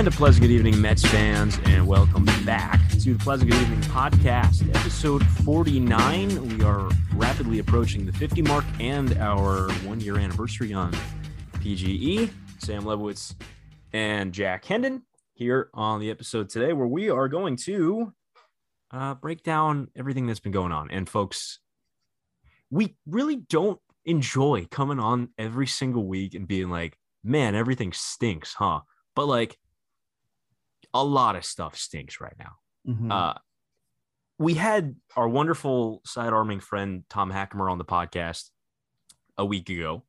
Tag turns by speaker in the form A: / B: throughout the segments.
A: And a pleasant good evening, Mets fans, and welcome back to the Pleasant Good Evening podcast, episode 49. We are rapidly approaching the 50 mark and our one year anniversary on PGE. Sam Lebowitz and Jack Hendon here on the episode today, where we are going to uh, break down everything that's been going on. And folks, we really don't enjoy coming on every single week and being like, man, everything stinks, huh? But like, a lot of stuff stinks right now.
B: Mhm.
A: Uh, we had our wonderful side arming friend Tom Hackamer on the podcast a week ago.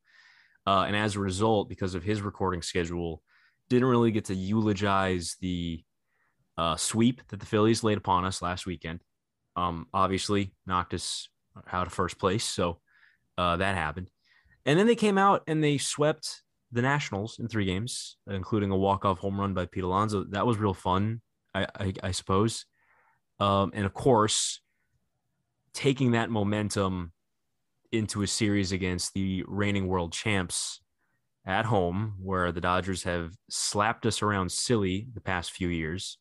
A: Uh, and as a result, because of his recording schedule, didn't really get to eulogize the uh, sweep that the Phillies laid upon us last weekend. Um, obviously, knocked us out of first place. So uh, that happened. And then they came out and they swept the Nationals in three games, including a walk-off home run by Pete Alonso. That was real fun, I, I, I suppose. Um, and of course, taking that momentum into a series against the reigning world champs at home, where the Dodgers have slapped us around silly the past few years.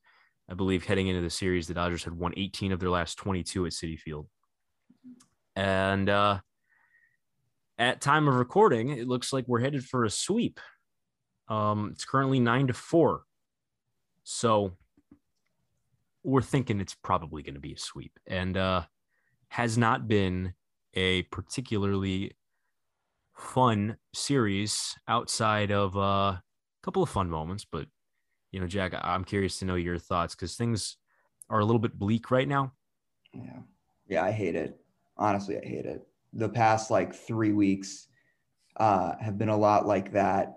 A: I believe heading into the series, the Dodgers had won 18 of their last 22 at Citi Field. And uh, at time of recording, it looks like we're headed for a sweep. Um, it's currently nine to four. So we're thinking it's probably going to be a sweep and uh, has not been a particularly fun series outside of uh, a couple of fun moments. But, you know, Jack, I'm curious to know your thoughts because things are a little bit bleak right now.
B: Yeah. Yeah, I hate it. Honestly, I hate it. The past like three weeks uh, have been a lot like that.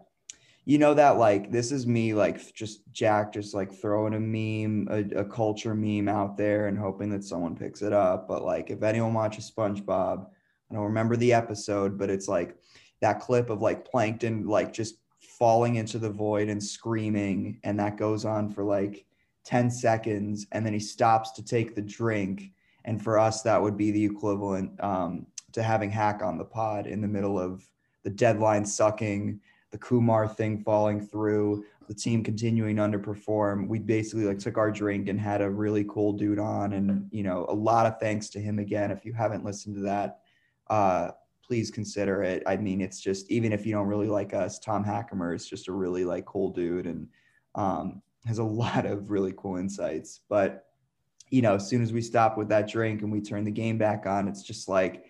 B: You know that like this is me like just Jack just like throwing a meme, a, a culture meme out there and hoping that someone picks it up. But like if anyone watches SpongeBob, I don't remember the episode, but it's like that clip of like plankton like just falling into the void and screaming, and that goes on for like 10 seconds, and then he stops to take the drink and for us that would be the equivalent um, to having hack on the pod in the middle of the deadline sucking the kumar thing falling through the team continuing to underperform. We basically like took our drink and had a really cool dude on and you know a lot of thanks to him again. If you haven't listened to that uh, please consider it. I mean it's just even if you don't really like us tom Hackamer is just a really like cool dude and um, has a lot of really cool insights. But you know, as soon as we stop with that drink and we turn the game back on, it's just like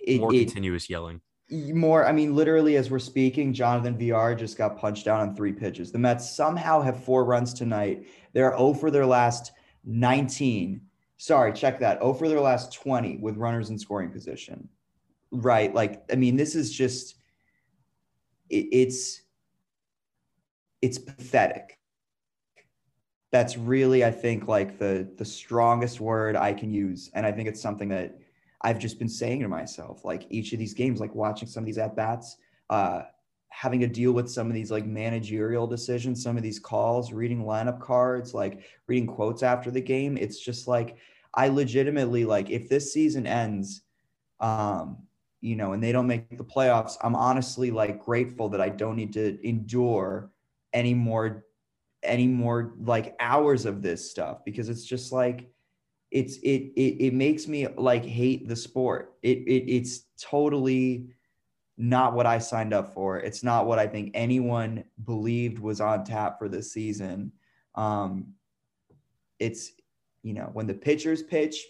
B: it,
A: More
B: it-
A: continuous yelling.
B: more. I mean, literally, as we're speaking, Jonathan Villar just got punched down on three pitches. The Mets somehow have four runs tonight. They're 0 for their last 19. Sorry, check that. 0 for their last 20 with runners in scoring position. Right. Like, I mean, this is just it, it's it's pathetic. That's really, I think, like the the strongest word I can use. And I think it's something that I've just been saying to myself, like each of these games, like watching some of these at bats, uh, having to deal with some of these like managerial decisions, some of these calls, reading lineup cards, like reading quotes after the game. It's just like I legitimately like if this season ends, um, you know, and they don't make the playoffs, I'm honestly like grateful that I don't need to endure any more any more like hours of this stuff because it's just like it's it it, it makes me like hate the sport. It, it it's totally not what i signed up for. It's not what i think anyone believed was on tap for this season. Um it's you know when the pitchers pitch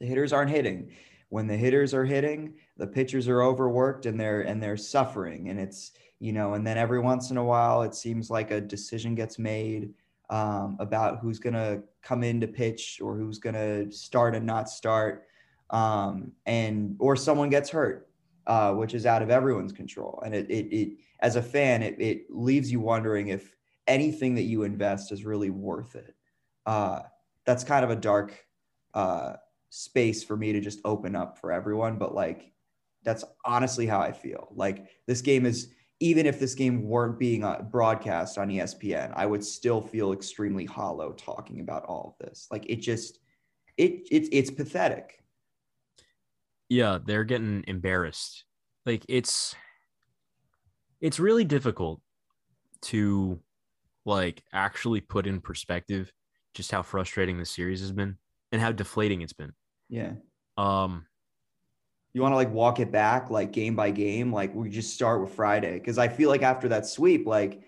B: the hitters aren't hitting. When the hitters are hitting the pitchers are overworked and they're and they're suffering. And it's you know and then every once in a while it seems like a decision gets made um, about who's going to come in to pitch or who's going to start and not start um, and or someone gets hurt uh, which is out of everyone's control. And it, it, it as a fan it, it leaves you wondering if anything that you invest is really worth it. Uh, that's kind of a dark uh, space for me to just open up for everyone but like that's honestly how i feel. Like this game is even if this game weren't being uh, broadcast on espn i would still feel extremely hollow talking about all of this like it just it, it it's pathetic
A: yeah they're getting embarrassed like it's it's really difficult to like actually put in perspective just how frustrating the series has been and how deflating it's been.
B: Yeah.
A: Um,
B: You want to like walk it back like game by game? Like we just start with Friday. Because I feel like after that sweep, like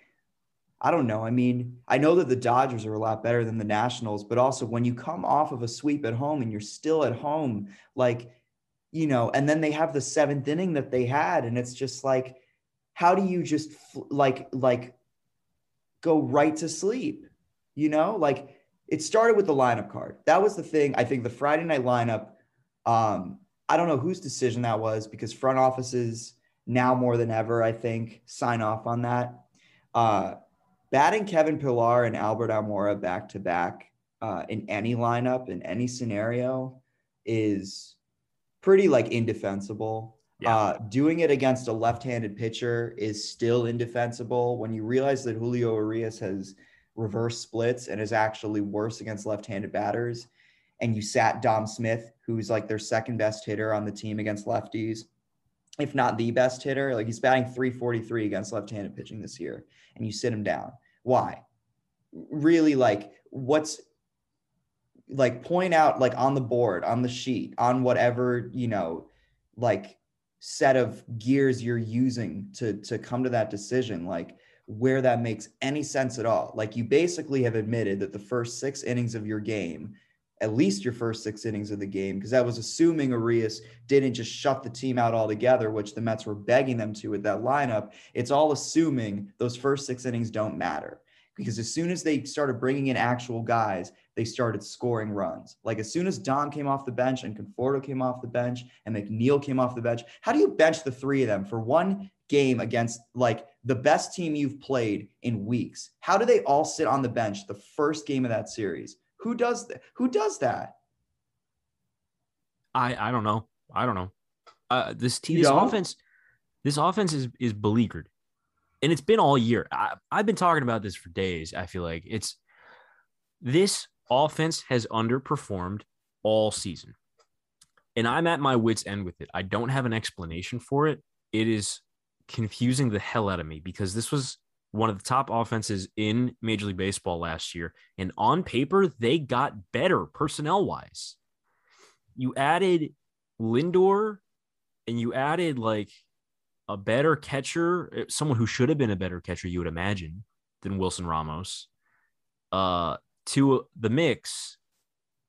B: I don't know. I mean, I know that the Dodgers are a lot better than the Nationals, but also when you come off of a sweep at home and you're still at home, like, you know, and then they have the seventh inning that they had, and it's just like, how do you just like like go right to sleep? You know, like it started with the lineup card. That was the thing. I think the Friday night lineup. Um, I don't know whose decision that was because front offices now more than ever, I think, sign off on that. Uh, batting Kevin Pillar and Albert Almora back to back uh, in any lineup in any scenario is pretty like indefensible.
A: Yeah.
B: Uh, doing it against a left-handed pitcher is still indefensible. When you realize that Julio Urias has reverse splits and is actually worse against left-handed batters, and you sat Dom Smith, who's like their second best hitter on the team against lefties, if not the best hitter, like he's batting 343 against left-handed pitching this year, and you sit him down. Why? Really, like what's like point out like on the board, on the sheet, on whatever, you know, like set of gears you're using to to come to that decision, like where that makes any sense at all. Like you basically have admitted that the first six innings of your game, at least your first six innings of the game, because that was assuming Urias didn't just shut the team out altogether, which the Mets were begging them to with that lineup. It's all assuming those first six innings don't matter. Because as soon as they started bringing in actual guys, they started scoring runs. Like as soon as Dom came off the bench and Conforto came off the bench and McNeil came off the bench, how do you bench the three of them for one game against like the best team you've played in weeks? How do they all sit on the bench the first game of that series? Who does that? Who does that?
A: I I don't know. I don't know. Uh, this team, this offense, this offense is is beleaguered, and it's been all year. I, I've been talking about this for days. I feel like it's this offense has underperformed all season, and I'm at my wits end with it. I don't have an explanation for it. It is confusing the hell out of me because this was one of the top offenses in Major League Baseball last year, and on paper they got better personnel wise. You added Lindor and you added like a better catcher, eh, someone who should have been a better catcher, you would imagine, than Wilson Ramos, uh, to the mix,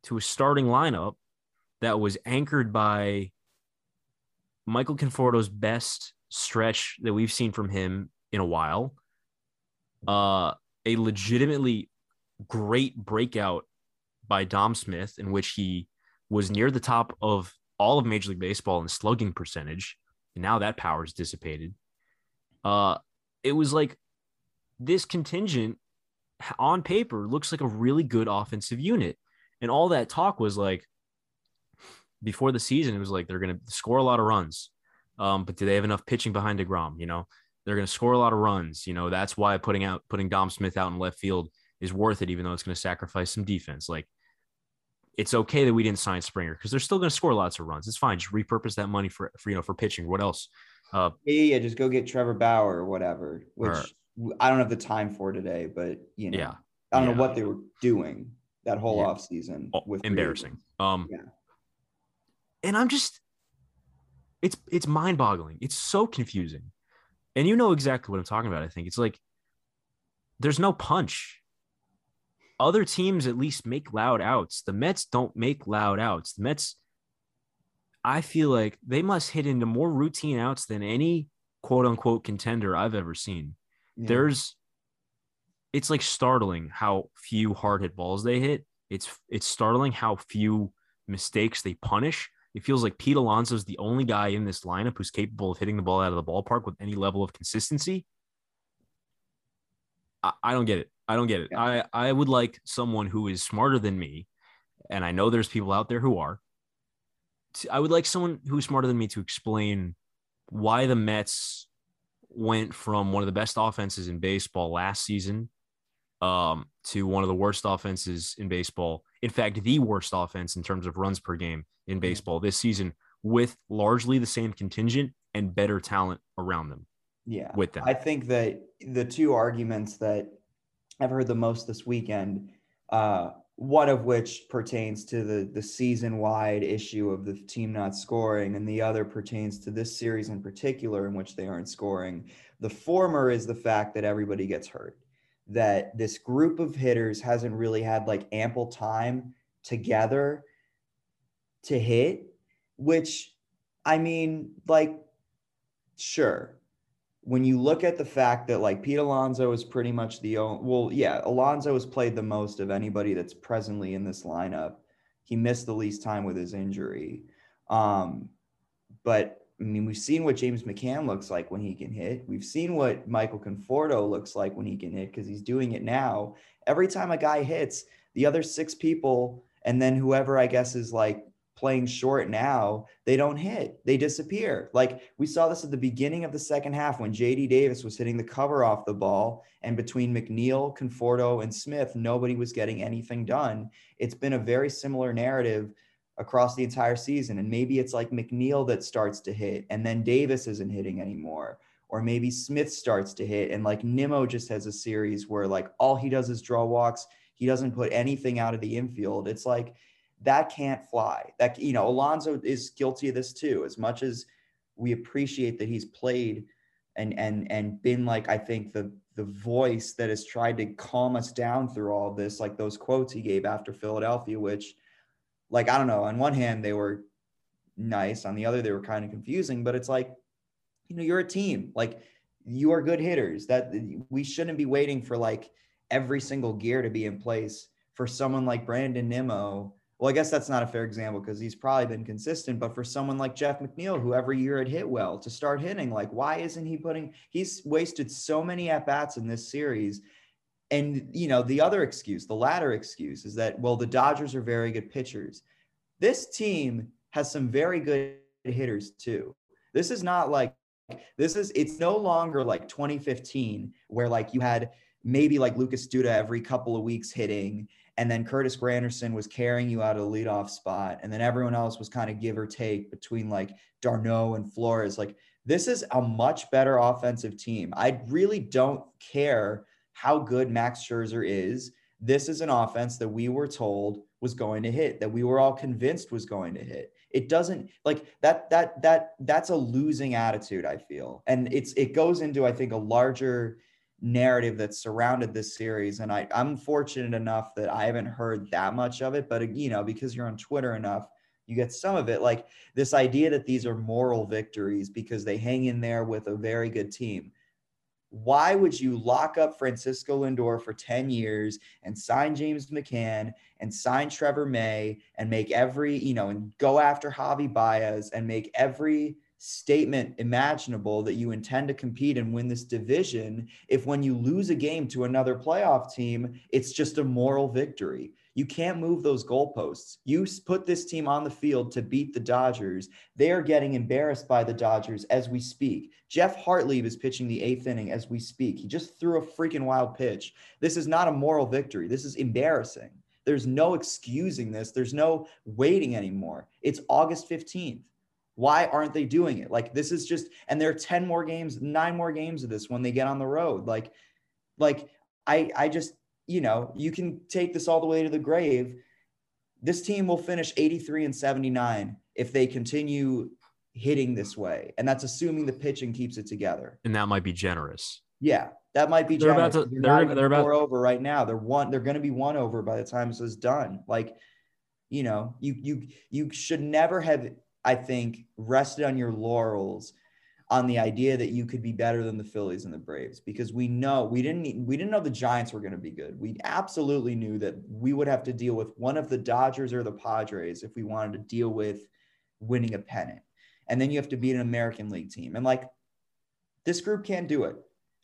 A: to a starting lineup that was anchored by Michael Conforto's best stretch that we've seen from him in a while. Uh, a legitimately great breakout by Dom Smith, in which he was near the top of all of Major League Baseball in slugging percentage. And now that power is dissipated. Uh, it was like this contingent on paper looks like a really good offensive unit. And all that talk was like before the season, it was like they're going to score a lot of runs. Um, but do they have enough pitching behind DeGrom? You know, they're going to score a lot of runs. You know, that's why putting out putting Dom Smith out in left field is worth it, even though it's going to sacrifice some defense. Like it's okay that we didn't sign Springer because they're still going to score lots of runs. It's fine. Just repurpose that money for, for you know for pitching. What else? Uh,
B: Yeah, yeah, just go get Trevor Bauer or whatever, which
A: Or-
B: I don't have the time for today, but you know,
A: yeah,
B: I don't
A: yeah.
B: know what they were doing that whole
A: Yeah.
B: off season
A: Oh,
B: with
A: embarrassing. Um,
B: Yeah.
A: and I'm just, it's it's mind boggling. It's so confusing, and you know exactly what I'm talking about. I think it's like there's no punch. Other teams at least make loud outs. The Mets don't make loud outs. The Mets, I feel like they must hit into more routine outs than any quote unquote contender I've ever seen.
B: Yeah.
A: there's it's like startling how few hard hit balls they hit. It's it's startling how few mistakes they punish. It feels like Pete Alonso's the only guy in this lineup who's capable of hitting the ball out of the ballpark with any level of consistency. I, I don't get it. I don't get it.
B: Yeah.
A: I, I would like someone who is smarter than me, and I know there's people out there who are. to- I would like someone who's smarter than me to explain why the Mets went from one of the best offenses in baseball last season um, to one of the worst offenses in baseball. In fact, the worst offense in terms of runs per game in baseball this season, with largely the same contingent and better talent around them.
B: Yeah.
A: with them.
B: I think that the two arguments that I've heard the most this weekend, uh, one of which pertains to the the season wide issue of the team not scoring, and the other pertains to this series in particular, in which they aren't scoring. The former is the fact that everybody gets hurt, that this group of hitters hasn't really had like ample time together to hit, which I mean, like, sure. When you look at the fact that like Pete Alonso is pretty much the only, well, yeah, Alonso has played the most of anybody that's presently in this lineup. He missed the least time with his injury. Um, but I mean, we've seen what James McCann looks like when he can hit. We've seen what Michael Conforto looks like when he can hit because he's doing it now. Every time a guy hits, the other six people, and then whoever I guess is like playing short now, they don't hit. They disappear. Like we saw this at the beginning of the second half when JD Davis was hitting the cover off the ball, and between McNeil, Conforto, and Smith, nobody was getting anything done. It's been a very similar narrative across the entire season. And maybe it's like McNeil that starts to hit, and then Davis isn't hitting anymore. Or maybe Smith starts to hit, and like Nimmo just has a series where like all he does is draw walks. He doesn't put anything out of the infield. It's like that can't fly. That you know, Alonso is guilty of this too. As much as we appreciate that he's played and and and been like I think the the voice that has tried to calm us down through all this, like those quotes he gave after Philadelphia, which like I don't know, on one hand they were nice, on the other they were kind of confusing, but it's like you know, you're a team. Like you are good hitters. That we shouldn't be waiting for like every single gear to be in place for someone like Brandon Nimmo well, I guess that's not a fair example because he's probably been consistent. But for someone like Jeff McNeil, who every year had hit well, to start hitting, like, why isn't he putting? He's wasted so many at bats in this series. And, you know, the other excuse, the latter excuse is that, well, the Dodgers are very good pitchers. This team has some very good hitters too. This is not like, this is, it's no longer like 2015 where like you had maybe like Lucas Duda every couple of weeks hitting and then Curtis Granderson was carrying you out of the leadoff spot, and then everyone else was kind of give or take between like d'Arnaud and Flores. Like this is a much better offensive team. I really don't care how good Max Scherzer is. This is an offense that we were told was going to hit, that we were all convinced was going to hit. It doesn't like that that that that's a losing attitude, I feel. And it's it goes into I think a larger narrative that surrounded this series and I, i'm fortunate enough that i haven't heard that much of it but you know because you're on twitter enough you get some of it like this idea that these are moral victories because they hang in there with a very good team why would you lock up francisco lindor for 10 years and sign james mccann and sign trevor may and make every you know and go after javi baez and make every statement imaginable that you intend to compete and win this division if when you lose a game to another playoff team, it's just a moral victory. You can't move those goalposts. You put this team on the field to beat the Dodgers. They are getting embarrassed by the Dodgers as we speak. Geoff Hartlieb is pitching the eighth inning as we speak. He just threw a freaking wild pitch. This is not a moral victory. This is embarrassing. There's no excusing this. There's no waiting anymore. It's August 15th. Why aren't they doing it? Like this is just and there are 10 more games, nine more games of this when they get on the road. Like like I I just, you know, you can take this all the way to the grave. This team will finish 83 and 79 if they continue hitting this way. And that's assuming the pitching keeps it together.
A: And that might be generous.
B: Yeah, that might be
A: They're
B: generous.
A: about to-
B: They're,
A: they're- they're about-
B: four over right now. They're one. They're going to be one over by the time this is done. Like, you know, you you you should never have. I think rested on your laurels on the idea that you could be better than the Phillies and the Braves because we know we didn't we didn't know the Giants were going to be good. We absolutely knew that we would have to deal with one of the Dodgers or the Padres if we wanted to deal with winning a pennant. And then you have to beat an American League team. And like this group can't do it.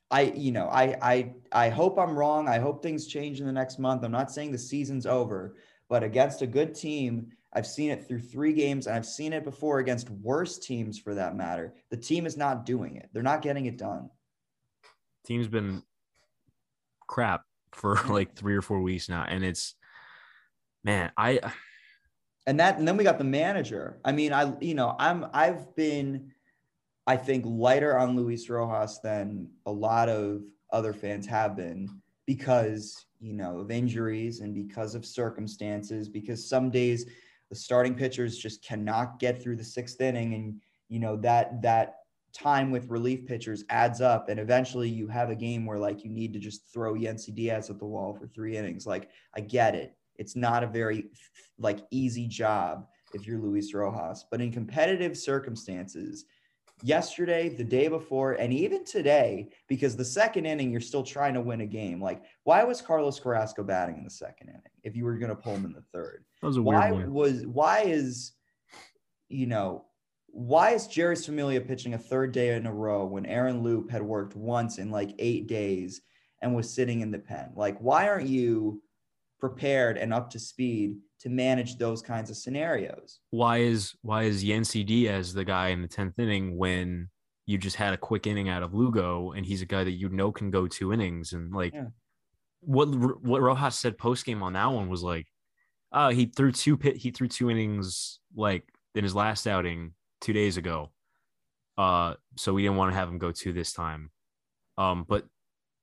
B: I, you know, I, I, I hope I'm wrong. I hope things change in the next month. I'm not saying the season's over, but against a good team, I've seen it through three games and I've seen it before against worse teams for that matter. The team is not doing it. They're not getting it done.
A: Team's been crap for like three or four weeks now. And it's man, I
B: And that, and then we got the manager. I mean, I, you know, I'm, I've been, I think, lighter on Luis Rojas than a lot of other fans have been because, you know, of injuries and because of circumstances, because some days the starting pitchers just cannot get through the sixth inning. And you know that that time with relief pitchers adds up. And eventually you have a game where like you need to just throw Yennsy Diaz at the wall for three innings. Like I get it. It's not a very like easy job if you're Luis Rojas. But in competitive circumstances yesterday, the day before, and even today, because the second inning, you're still trying to win a game. Like, why was Carlos Carrasco batting in the second inning if you were going to pull him in the third?
A: That was a
B: why
A: weird one.
B: was why is you know why is Jeurys Familia pitching a third day in a row when Aaron Loup had worked once in like eight days and was sitting in the pen? Like, why aren't you prepared and up to speed to manage those kinds of scenarios?
A: Why is why is Yennsy Diaz the guy in the tenth inning when you just had a quick inning out of Lugo and he's a guy that you know can go two innings and like
B: Yeah.
A: what what Rojas said post game on that one was like, uh he threw two pit he threw two innings like in his last outing two days ago. Uh so we didn't want to have him go two this time. Um but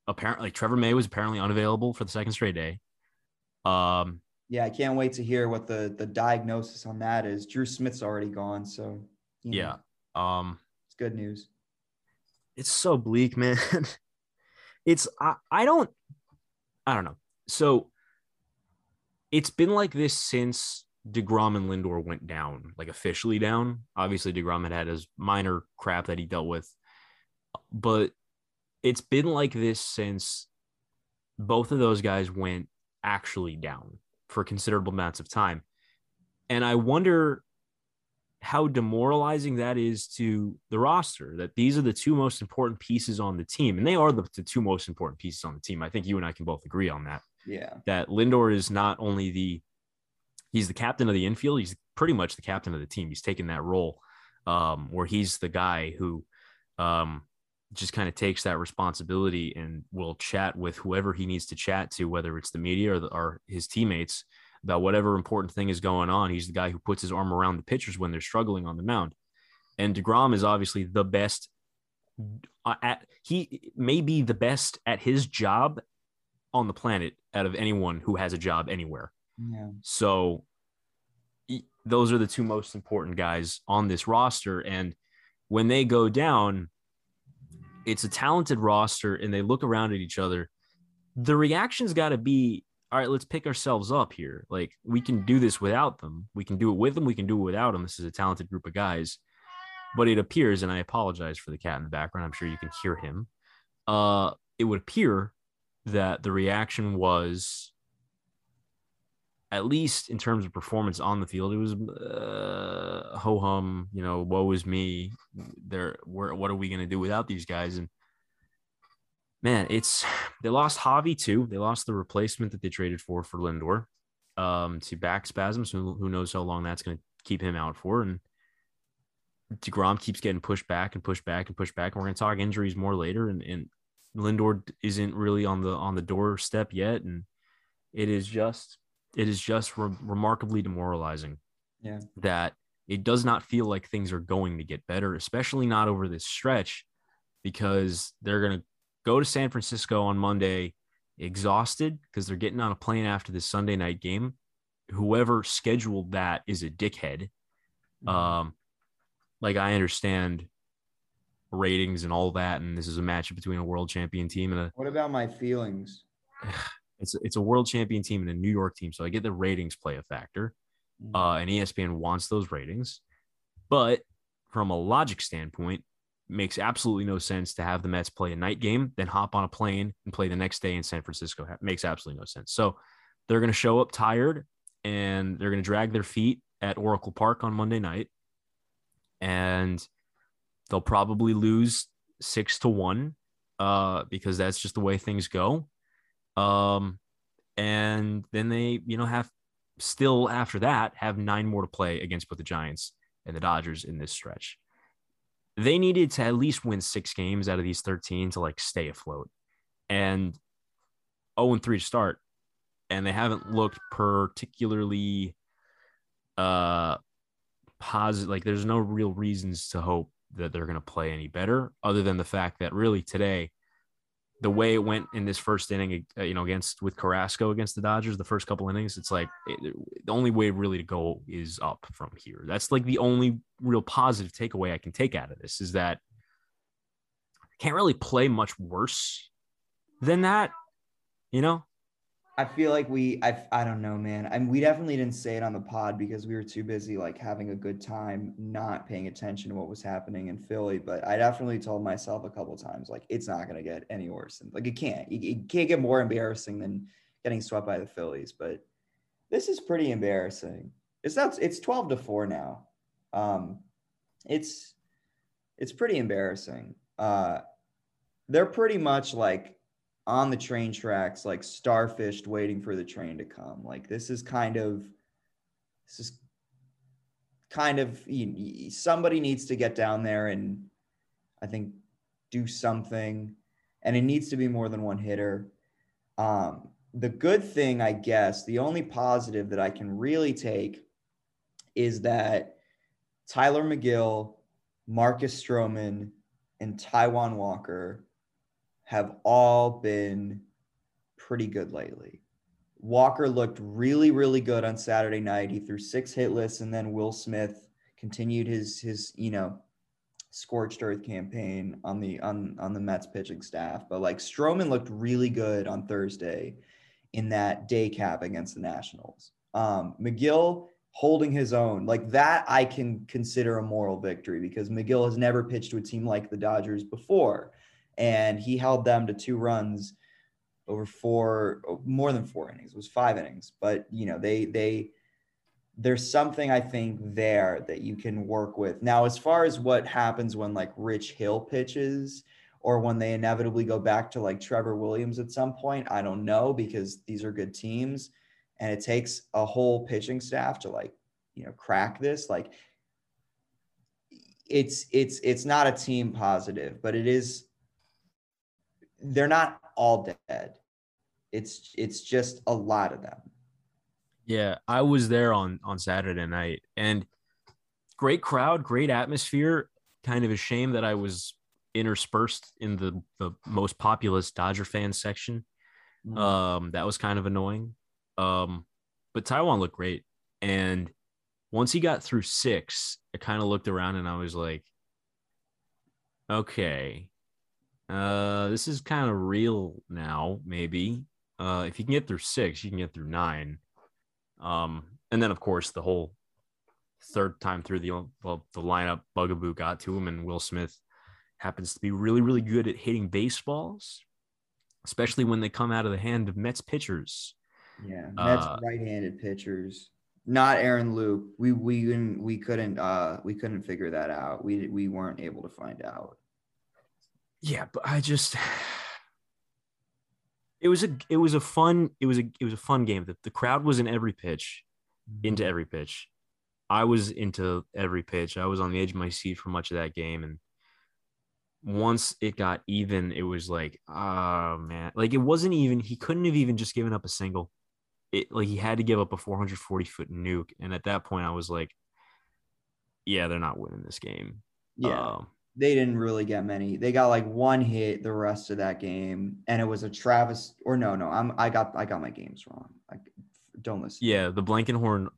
A: apparently Trevor May was apparently unavailable for the second straight day. Um
B: Yeah, I can't wait to hear what the the diagnosis on that is. Drew Smith's already gone, so you know,
A: yeah. Um
B: it's good news.
A: it's so bleak, man. it's I, I don't I don't know. So it's been like this since DeGrom and Lindor went down, like officially down. Obviously, DeGrom had had his minor crap that he dealt with, but it's been like this since both of those guys went actually down for considerable amounts of time. And I wonder how demoralizing that is to the roster that these are the two most important pieces on the team and they are the, the two most important pieces on the team i think you and i can both agree on that
B: Yeah.
A: that lindor is not only the he's the captain of the infield he's pretty much the captain of the team he's taken that role um, where he's the guy who um, just kind of takes that responsibility and will chat with whoever he needs to chat to whether it's the media or, the, or his teammates about whatever important thing is going on. He's the guy who puts his arm around the pitchers when they're struggling on the mound. And DeGrom is obviously the best uh, at he may be the best at his job on the planet out of anyone who has a job anywhere.
B: Yeah.
A: So those are the two most important guys on this roster and when they go down it's a talented roster and they look around at each other the reaction's got to be all right let's pick ourselves up here. Like we can do this without them. We can do it with them. We can do it without them. This is a talented group of guys. But it appears and i apologize for the cat in the background i'm sure you can hear him uh it would appear that the reaction was at least in terms of performance on the field, it was uh, ho hum. You know, woe is me. There, what are we gonna do without these guys? And man, it's they lost Javi too. They lost the replacement that they traded for for Lindor um, to back spasms. Who, who knows how long that's gonna keep him out for? And Degrom keeps getting pushed back and pushed back and pushed back. And we're gonna talk injuries more later. And, and Lindor isn't really on the on the doorstep yet, and it is just it is just re- remarkably demoralizing.
B: Yeah.
A: That it does not feel like things are going to get better, especially not over this stretch, because they're going to go to San Francisco on Monday exhausted because they're getting on a plane after this Sunday night game. Whoever scheduled that is a dickhead.
B: Mhm.
A: Um, like I understand ratings and all that, and this is a match between a world champion team and a
B: what about my feelings?
A: it's it's a world champion team and a New York team, so I get the ratings play a factor.
B: Mhm.
A: Uh, and ESPN wants those ratings, but from a logic standpoint, makes absolutely no sense to have the Mets play a night game, then hop on a plane and play the next day in San Francisco. Ha- Makes absolutely no sense. So they're going to show up tired and they're going to drag their feet at Oracle Park on Monday night, and they'll probably lose six to one uh, because that's just the way things go. Um, and then they, you know, have still after that have nine more to play against both the Giants and the Dodgers in this stretch. They needed to at least win six games out of these 13 to like stay afloat. And 0 and 3 to start. And they haven't looked particularly uh positive. Like there's no real reasons to hope that they're going to play any better, other than the fact that really today, the way it went in this first inning, uh, you know, against with Carrasco against the Dodgers, the first couple innings, it's like it, the only way really to go is up from here. That's like the only real positive takeaway I can take out of this is that I can't really play much worse than that, you know.
B: I feel like we, I, I don't know, man. I mean, we definitely didn't say it on the pod because we were too busy like having a good time, not paying attention to what was happening in Philly. But I definitely told myself a couple times like it's not gonna get any worse. Than, like it can't. It, it can't get more embarrassing than getting swept by the Phillies. But this is pretty embarrassing. It's not. It's twelve to four now. Um, it's it's pretty embarrassing. Uh, they're pretty much like on the train tracks, like starfished waiting for the train to come. Like this is kind of this is kind of somebody needs to get down there and I think do something, and it needs to be more than one hitter. Um, the good thing, I guess, the only positive that I can really take is that Tylor Megill, Marcus Stroman, and Taijuan Walker have all been pretty good lately. Walker looked really, really good on Saturday night. He threw six hit lists, and then Will Smith continued his his you know scorched earth campaign on the on on the Mets pitching staff. But like Stroman looked really good on Thursday in that day cap against the Nationals. Um, Megill holding his own like that, I can consider a moral victory because Megill has never pitched to a team like the Dodgers before and he held them to two runs over four more than four innings. It was five innings but you know they they there's something i think there that you can work with. Now as far as what happens when like rich hill pitches or when they inevitably go back to like trevor williams at some point i don't know because these are good teams and it takes a whole pitching staff to like you know crack this. Like it's it's it's not a team positive but it is they're not all dead. It's it's just a lot of them.
A: Yeah, I was there on on Saturday night and great crowd, great atmosphere. Kind of a shame that I was interspersed in the the most populous Dodger fan section. Mm. Um, that was kind of annoying. Um, but Taijuan looked great, and once he got through six, I kind of looked around and I was like, okay, uh, this is kind of real now, maybe. Uh, if you can get through six, you can get through nine. Um, and then of course the whole third time through the well, the lineup bugaboo got to him, and Will Smith happens to be really, really good at hitting baseballs, especially when they come out of the hand of Mets pitchers.
B: Yeah, Mets uh, right-handed pitchers. Not Aaron Loup. We we couldn't we couldn't uh we couldn't figure that out. We we weren't able to find out.
A: Yeah, but I just it was a it was a fun it was a it was a fun game. The, the crowd was in every pitch, mm-hmm. into every pitch. I was into every pitch. I was on the edge of my seat for much of that game, and once it got even, it was like, oh man, like it wasn't even. He couldn't have even just given up a single. It like he had to give up a 440 foot nuke, and at that point, I was like, yeah, they're not winning this game.
B: Yeah. Um, they didn't really get many. They got like one hit the rest of that game, and it was a Travis or no, no, I'm I got I got my games wrong. I don't listen.
A: Yeah, the Blankenhorn.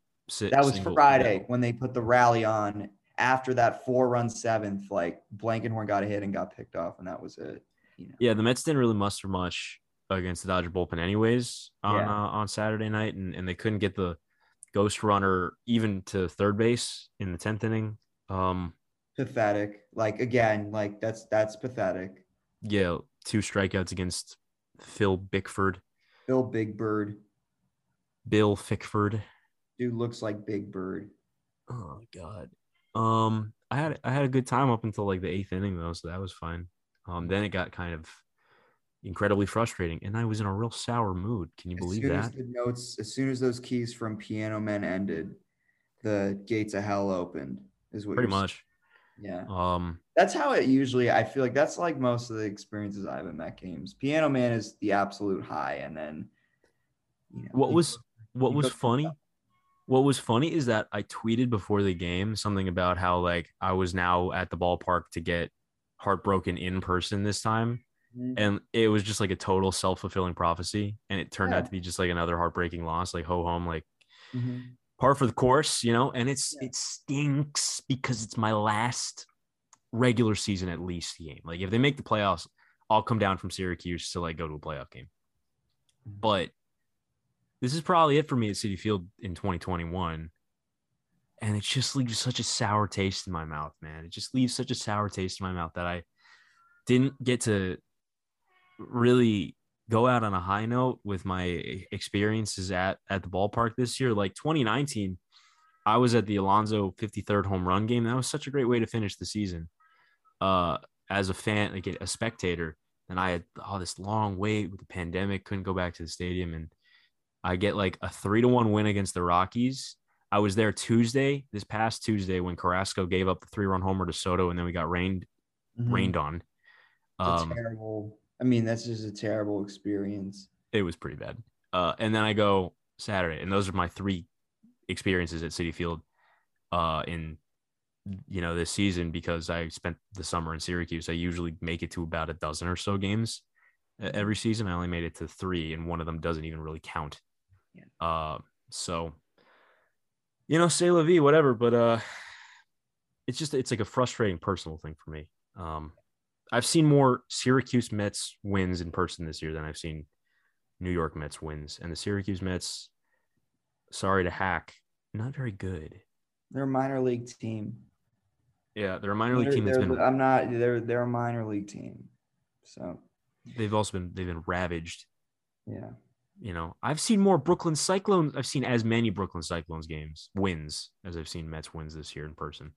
B: that was Friday when they put the rally on. After that four run seventh, like Blankenhorn got a hit and got picked off, and that was it.
A: You know? Yeah, the Mets didn't really muster much against the Dodger bullpen, anyways, on yeah. uh, on Saturday night, and, and they couldn't get the ghost runner even to third base in the tenth inning. Um,
B: pathetic. Like again, like that's that's pathetic.
A: Yeah, two strikeouts against Phil Bickford.
B: Phil Big Bird.
A: Bill Fickford.
B: Dude looks like Big Bird.
A: Oh god. Um, I had I had a good time up until like the eighth inning though, so that was fine. Um, then it got kind of incredibly frustrating, and I was in a real sour mood. Can you believe that?
B: the notes, as soon as those keys from Piano Man ended, the gates of hell opened. Is what
A: pretty much.
B: Yeah.
A: Um,
B: that's how it usually. I feel like that's like most of the experiences I have Met games. Piano Man is the absolute high, and then
A: you know, what was what was funny What was funny is that I tweeted before the game something about how like I was now at the ballpark to get heartbroken in person this time.
B: Mhm.
A: And it was just like a total self fulfilling prophecy. And it turned
B: Yeah.
A: out to be just like another heartbreaking loss, like ho hum, like
B: Mhm.
A: Par for the course, you know. And it's
B: Yeah.
A: it stinks because it's my last regular season at least game. Like if they make the playoffs, I'll come down from Syracuse to like go to a playoff game.
B: Mhm.
A: But this is probably it for me at Citi Field in 2021. And it just leaves such a sour taste in my mouth, man. It just leaves such a sour taste in my mouth that I didn't get to really go out on a high note with my experiences at at the ballpark this year. Like 2019, I was at the Alonso 53rd home run game. That was such a great way to finish the season. Uh, as a fan, like a spectator, and I had all this long wait with the pandemic, couldn't go back to the stadium, and I get like a three to one win against the Rockies. I was there Tuesday, this past Tuesday, when Carrasco gave up the three run homer to Soto, and then we got rained
B: Mhm.
A: rained on. Um,
B: terrible. I mean, that's just a terrible experience.
A: it was pretty bad. Uh, and then I go Saturday, and those are my three experiences at Citi Field uh, in you know this season because I spent the summer in Syracuse. I usually make it to about a dozen or so games every season. I only made it to three, and one of them doesn't even really count.
B: Yeah.
A: Uh, so you know, say la vie, whatever. But uh, it's just it's like a frustrating personal thing for me. Um, I've seen more Syracuse Mets wins in person this year than I've seen New York Mets wins, and the Syracuse Mets, sorry to hack, not very good.
B: They're a minor league team.
A: Yeah, they're a minor league
B: They're-
A: team that's been.
B: I'm not. They're they're a minor league team. So
A: They've also been they've been ravaged.
B: yeah.
A: You know, I've seen more Brooklyn Cyclones. I've seen as many Brooklyn Cyclones games wins as I've seen Mets wins this year in person.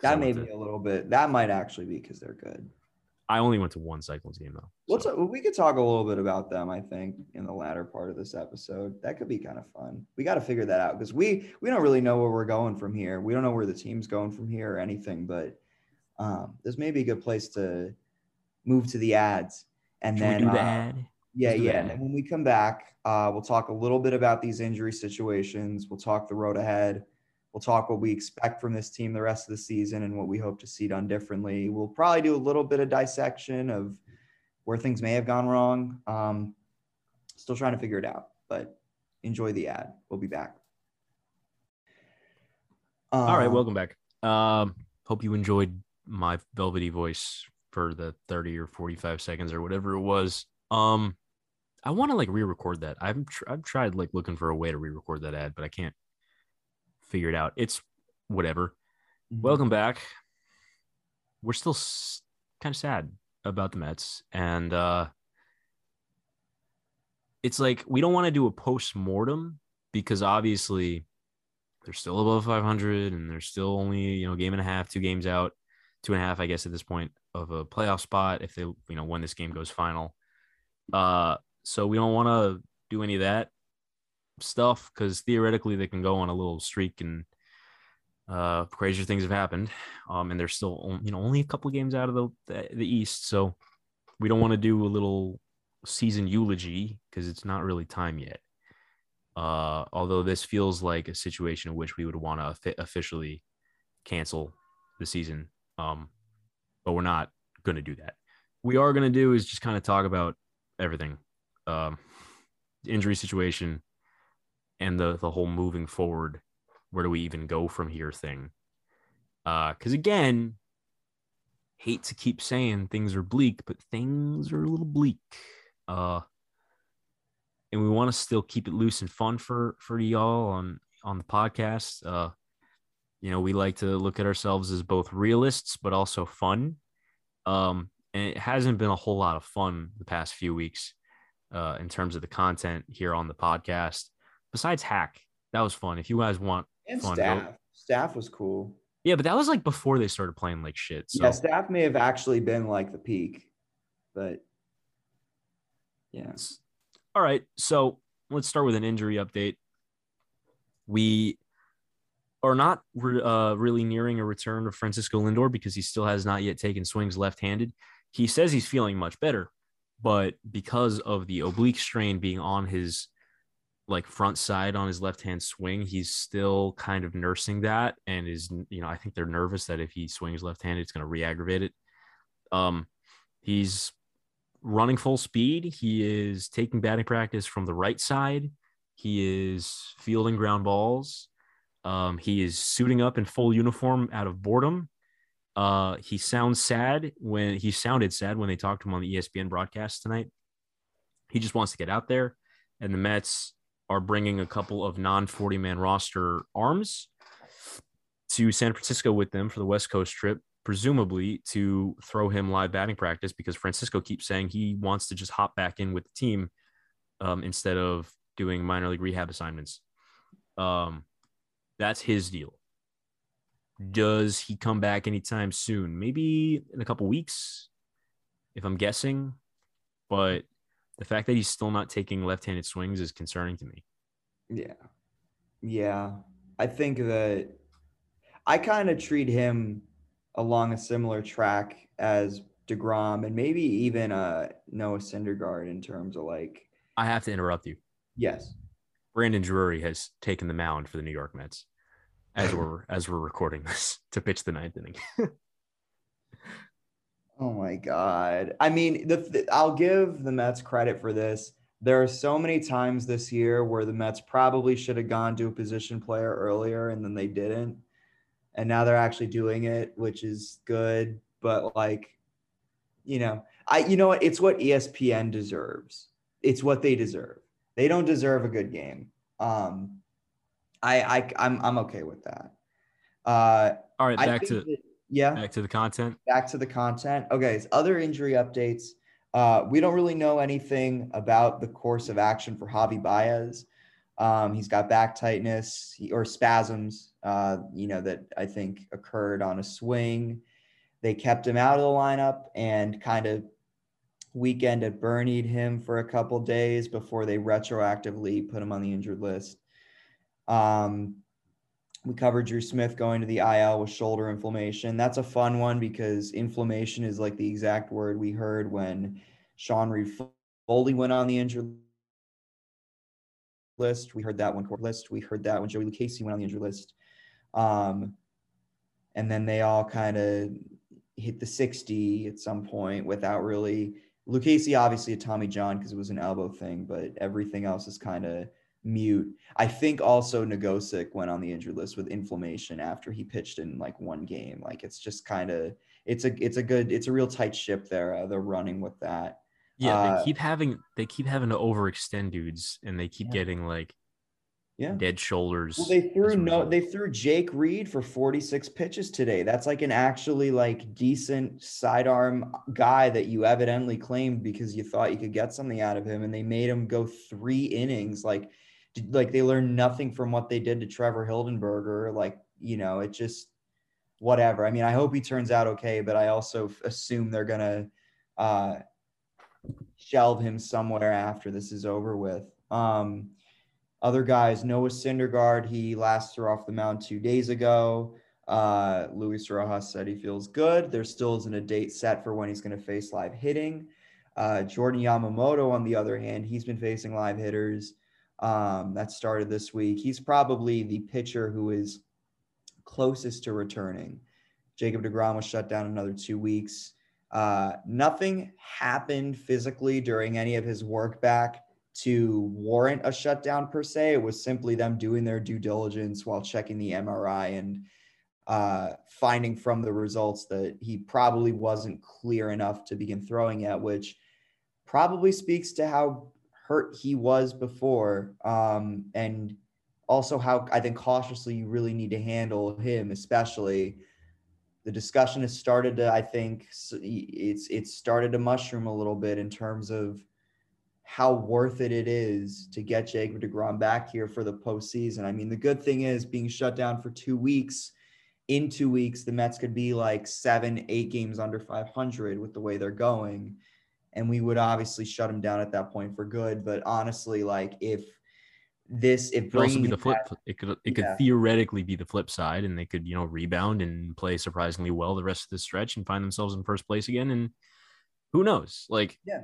B: That may be
A: to-
B: a little bit. That might actually be because they're good.
A: I only went to one Cyclones game though.
B: Let's
A: so-
B: we could talk a little bit about them. I think in the latter part of this episode, that could be kind of fun. We got to figure that out because we we don't really know where we're going from here. We don't know where the team's going from here or anything. But um, this may be a good place to move to the ads and
A: Should
B: then
A: we do the
B: uh,
A: ad?
B: Yeah,
A: Let's
B: yeah. And when we come back, uh, we'll talk a little bit about these injury situations. We'll talk the road ahead. We'll talk what we expect from this team the rest of the season and what we hope to see done differently. We'll probably do a little bit of dissection of where things may have gone wrong. Um, still trying to figure it out, but enjoy the ad. We'll be back.
A: All right,
B: Um,
A: welcome back. Um, hope you enjoyed my velvety voice for the 30 or 45 seconds or whatever it was. Um, I want to like re-record that. I've tr- I've tried like looking for a way to re-record that ad, but I can't figure it out. It's whatever.
B: mhm.
A: Welcome back. We're still s- kind of sad about the Mets, and uh, it's like we don't want to do a post mortem because obviously they're still above 500 and they're still only you know game and a half, two games out, two and a half, I guess at this point of a playoff spot if they you know when this game goes final. Uh, so we don't want to do any of that stuff because theoretically they can go on a little streak and uh crazier things have happened um and they're still you know only a couple games out of the the, the east so we don't want to do a little season eulogy because it's not really time yet. Uh although this feels like a situation in which we would want to officially cancel the season um but we're not going to do that. We are going to do is just kind of talk about everything um injury situation and the the whole moving forward where do we even go from here thing. Uh because again hate to keep saying things are bleak but things are a little bleak. Uh and we want to still keep it loose and fun for for y'all on on the podcast. Uh you know we like to look at ourselves as both realists but also fun. Um and it hasn't been a whole lot of fun the past few weeks uh in terms of the content here on the podcast besides hack that was fun if you guys want
B: and
A: fun,
B: staff.
A: go-
B: Staff was cool.
A: yeah but that was like before they started playing like shit so
B: yeah, staff may have actually been like the peak, but yeah.
A: All right. So let's start with an injury update. We are not re- uh, really nearing a return of Francisco Lindor because he still has not yet taken swings left handed. He says he's feeling much better, but because of the oblique strain being on his like front side on his left hand swing. He's still kind of nursing that and is, you know, I think they're nervous that if he swings left handed, it's going to re aggravate it. Um, he's running full speed. He is taking batting practice from the right side. He is fielding ground balls. Um, he is suiting up in full uniform out of boredom. Uh, he sounds sad when he sounded sad when they talked to him on the ESPN broadcast tonight. He just wants to get out there, and the Mets are bringing a couple of non 40 man roster arms to San Francisco with them for the West Coast trip, presumably to throw him live batting practice because Francisco keeps saying he wants to just hop back in with the team um, instead of doing minor league rehab assignments. Um, that's his deal. Does he come back anytime soon? Maybe in a couple weeks, if I'm guessing. But the fact that he's still not taking left-handed swings is concerning to me.
B: Yeah. Yeah. I think that I kind of treat him along a similar track as DeGrom and maybe even uh Noah Syndergaard in terms of like
A: I have to interrupt you.
B: Yes.
A: Brandon Drury has taken the mound for the New York Mets as we're as we're recording this to pitch the ninth inning.
B: Oh my god! I mean, the, the, I'll give the Mets credit for this. There are so many times this year where the Mets probably should have gone to a position player earlier and then they didn't, and now they're actually doing it, which is good. But like, you know, I you know what? It's what ESPN deserves. It's what they deserve. They don't deserve a good game. Um, I I I'm I'm okay with that. Uh,
A: All right, back to. That,
B: yeah.
A: Back to the content.
B: Back to the content. Okay. So other injury updates. Uh, we don't really know anything about the course of action for Javi Baez. Um, he's got back tightness or spasms, uh, you know, that I think occurred on a swing. They kept him out of the lineup and kind of weekend at Bernied him for a couple days before they retroactively put him on the injured list. Um, we covered Drew Smith going to the IL with shoulder inflammation. That's a fun one because inflammation is like the exact word we heard when Sean Reid Foley went on the injured list. We heard that one list. We heard that when Joey Lucchesi went on the injured list. Um, and then they all kind of hit the 60 at some point without really Lucchesi obviously a Tommy John because it was an elbow thing, but everything else is kind of mute. I think also Nogosek went on the injured list with inflammation after he pitched in like one game. Like it's just kind of it's a it's a good it's a real tight ship there. Uh, they're running with that.
A: Yeah, uh, they keep having they keep having to overextend dudes, and they keep yeah. getting like
B: yeah
A: dead shoulders.
B: Well, they threw no they threw Jake Reed for 46 pitches today. That's like an actually like decent sidearm guy that you evidently claimed because you thought you could get something out of him, and they made him go three innings. Like like they learned nothing from what they did to Trevor Hildenberger. Like, you know, it just whatever. I mean, I hope he turns out okay, but I also assume they're gonna uh, shelve him somewhere after this is over with. Um, other guys, Noah Syndergaard, he last threw off the mound two days ago. Uh, Luis Rojas said he feels good. There still isn't a date set for when he's going to face live hitting. Uh, Jordan Yamamoto, on the other hand, he's been facing live hitters um, that started this week. He's probably the pitcher who is closest to returning. Jacob DeGrom was shut down another two weeks. Uh, nothing happened physically during any of his work back to warrant a shutdown per se. It was simply them doing their due diligence while checking the MRI and uh, finding from the results that he probably wasn't clear enough to begin throwing at, which probably speaks to how hurt he was before, um, and also how I think cautiously you really need to handle him, especially. The discussion has started to, I think, it's it's started to mushroom a little bit in terms of how worth it it is to get Jacob Degrom back here for the postseason. I mean, the good thing is being shut down for two weeks. In two weeks, the Mets could be like seven, eight games under 500 with the way they're going and we would obviously shut him down at that point for good. But honestly, like if this, if
A: it could also be the flip, that, it could it could yeah. theoretically be the flip side, and they could you know rebound and play surprisingly well the rest of the stretch and find themselves in first place again. And who knows? Like,
B: yeah,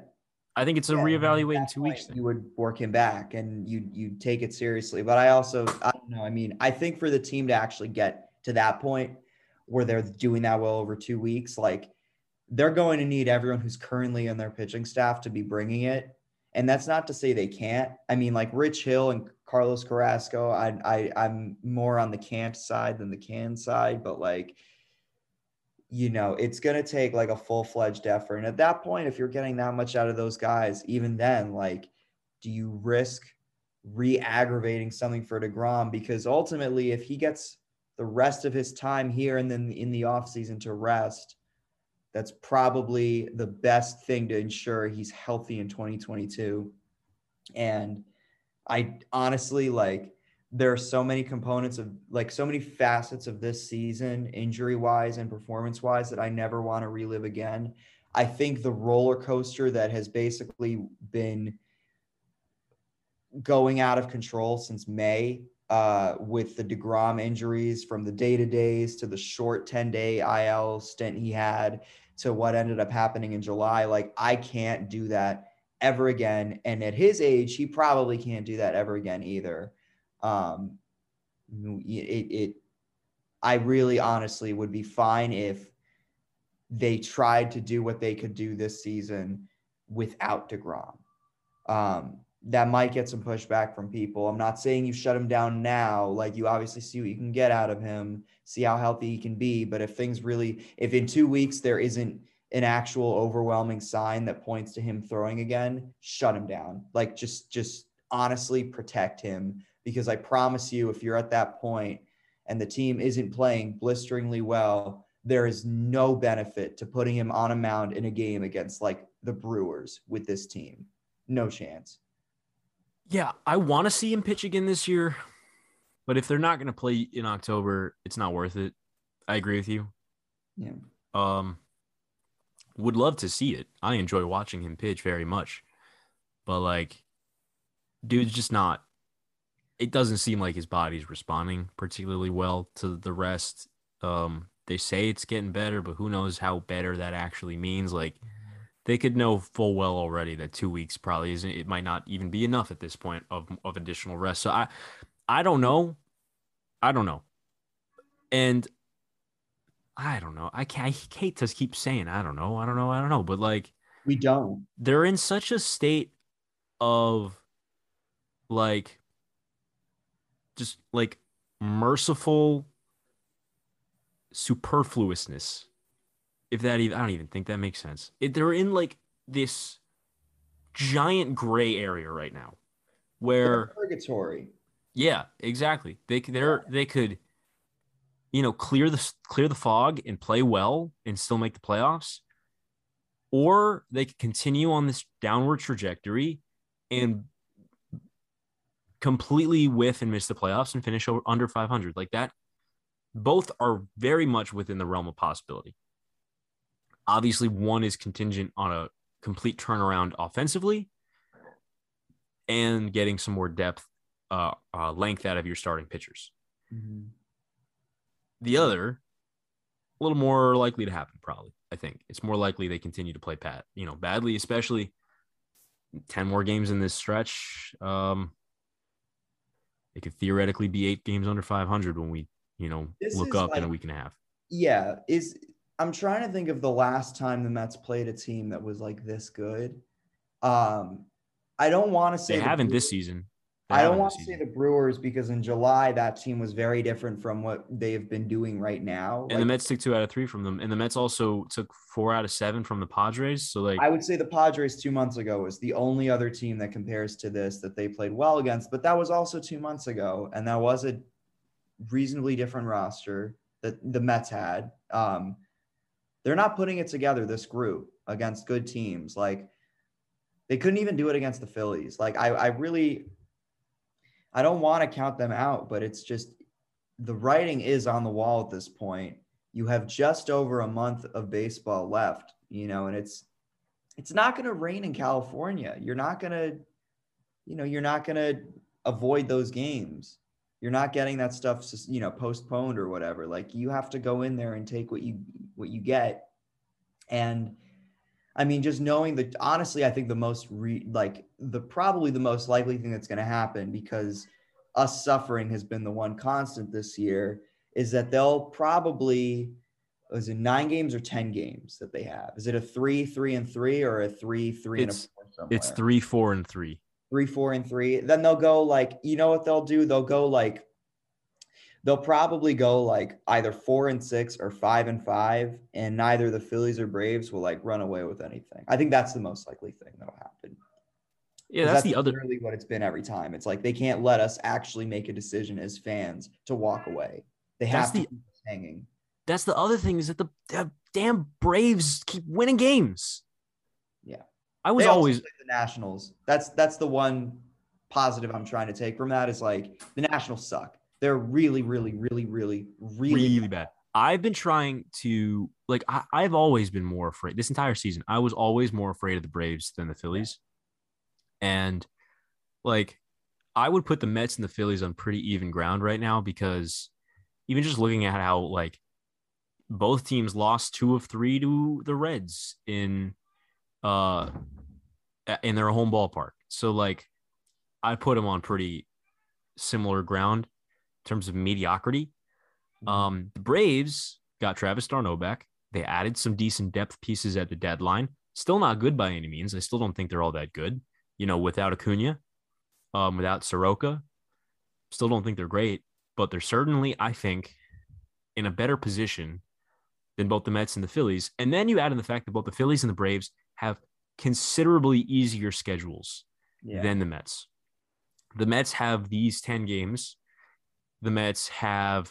A: I think it's a
B: Yeah,
A: reevaluate in two weeks.
B: You would work him back and you you take it seriously. But I also I don't know. I mean, I think for the team to actually get to that point where they're doing that well over two weeks, like they're going to need everyone who's currently in their pitching staff to be bringing it. And that's not to say they can't. I mean, like Rich Hill and Carlos Carrasco, I, I I'm more on the can't side than the can side, but like you know, it's going to take like a full fledged effort. And at that point, if you're getting that much out of those guys, even then, like, do you risk re aggravating something for DeGrom? Because ultimately, if he gets the rest of his time here and then in the offseason to rest, that's probably the best thing to ensure he's healthy in 2022. And I honestly like, there are so many components of like so many facets of this season, injury wise and performance wise, that I never want to relive again. I think the roller coaster that has basically been going out of control since May uh, with the DeGrom injuries from the day to days to the short 10 day IL stint he had to what ended up happening in July. Like, I can't do that ever again. And at his age, he probably can't do that ever again either. Um, it, it, I really honestly would be fine if they tried to do what they could do this season without DeGrom. Um, that might get some pushback from people. I'm not saying you shut him down now. Like you obviously see what you can get out of him, see how healthy he can be. But if things really, if in two weeks there isn't an actual overwhelming sign that points to him throwing again, shut him down. Like just, just honestly protect him because I promise you, if you're at that point and the team isn't playing blisteringly well, there is no benefit to putting him on a mound in a game against like the Brewers with this team. No chance.
A: Yeah, I want to see him pitch again this year, but if they're not going to play in October, it's not worth it. I agree with you.
B: Yeah.
A: Um, would love to see it. I enjoy watching him pitch very much, but like, dude's just not. It doesn't seem like his body's responding particularly well to the rest. Um, they say it's getting better, but who knows how better that actually means? Like, they could know full well already that two weeks probably isn't. It might not even be enough at this point of of additional rest. So I, I don't know. I don't know. And I don't know. I can't. I hate to keep saying I don't know. I don't know. I don't know. But like
B: We don't.
A: they're in such a state of like just like merciful superfluousness if that even i don't even think that makes sense it, they're in like this giant gray area right now where
B: Purgatory.
A: Yeah exactly. They they're they could you know clear the clear the fog and play well and still make the playoffs or they could continue on this downward trajectory and completely whiff and miss the playoffs and finish over under 500 like that both are very much within the realm of possibility. Obviously one is contingent on a complete turnaround offensively and getting some more depth uh, uh length out of your starting pitchers
B: Mhm.
A: the other a little more likely to happen probably i think it's more likely they continue to play pat you know badly especially 10 more games in this stretch um it could theoretically be eight games under 500 when we you know
B: This
A: look up in a week and a half
B: Yeah. Is I'm trying to think of the last time the Mets played a team that was like this good. Um, I don't want to say
A: they haven't this season
B: I don't want to say the Brewers because in July that team was very different from what they have been doing right now.
A: and the mets took two out of three from them and the mets also took four out of seven from the padres so like
B: I would say the Padres two months ago was the only other team that compares to this that they played well against, but that was also two months ago, and that was a reasonably different roster that the Mets had. Um, they're not putting it together this group against good teams. Like they couldn't even do it against the Phillies. Like I, I really, I don't want to count them out, but it's just the writing is on the wall at this point. You have just over a month of baseball left, you know, and it's it's not going to rain in California. You're not going to, you know, you're not going to avoid those games. You're not getting that stuff, you know, postponed or whatever. Like you have to go in there and take what you what you get. And I mean, just knowing that, honestly, I think the most re, like the probably the most likely thing that's going to happen because us suffering has been the one constant this year is that they'll probably is it nine games or ten games that they have? Is it a three, three and three, or a three, three
A: It's-
B: and a four somewhere?
A: It's three, four, and three.
B: three, four, and three. Then they'll go like, you know what they'll do? They'll go like, they'll probably go like either four and six or five and five, and neither the Phillies or Braves will like run away with anything. I think that's the most likely thing that'll happen.
A: Yeah, that's the other.
B: really what it's been every time. It's like they can't let us actually make a decision as fans to walk away. They
A: That's
B: have to
A: the-
B: keep hanging.
A: That's the other thing is that the, the damn Braves keep winning games.
B: Yeah.
A: I was always
B: the Nationals. That's that's the one positive I'm trying to take from that is like the Nationals suck. They're really, really, really, really, really,
A: really bad. I've been trying to like I, I've always been more afraid this entire season. I was always more afraid of the Braves than the Phillies. And like I would put the Mets and the Phillies on pretty even ground right now because even just looking at how like both teams lost two of three to the Reds in uh in their home ballpark. So like I put them on pretty similar ground terms of mediocrity. Um, the Braves got Travis d'Arnaud back. They added some decent depth pieces at the deadline. Still not good by any means. I still don't think they're all that good. You know, without Acuna, um, without Soroka, still don't think they're great. But they're certainly, I think, in a better position than both the Mets and the Phillies. And then you add in the fact that both the Phillies and the Braves have considerably easier schedules
B: yeah.
A: than the Mets. The Mets have these 10 games. The Mets have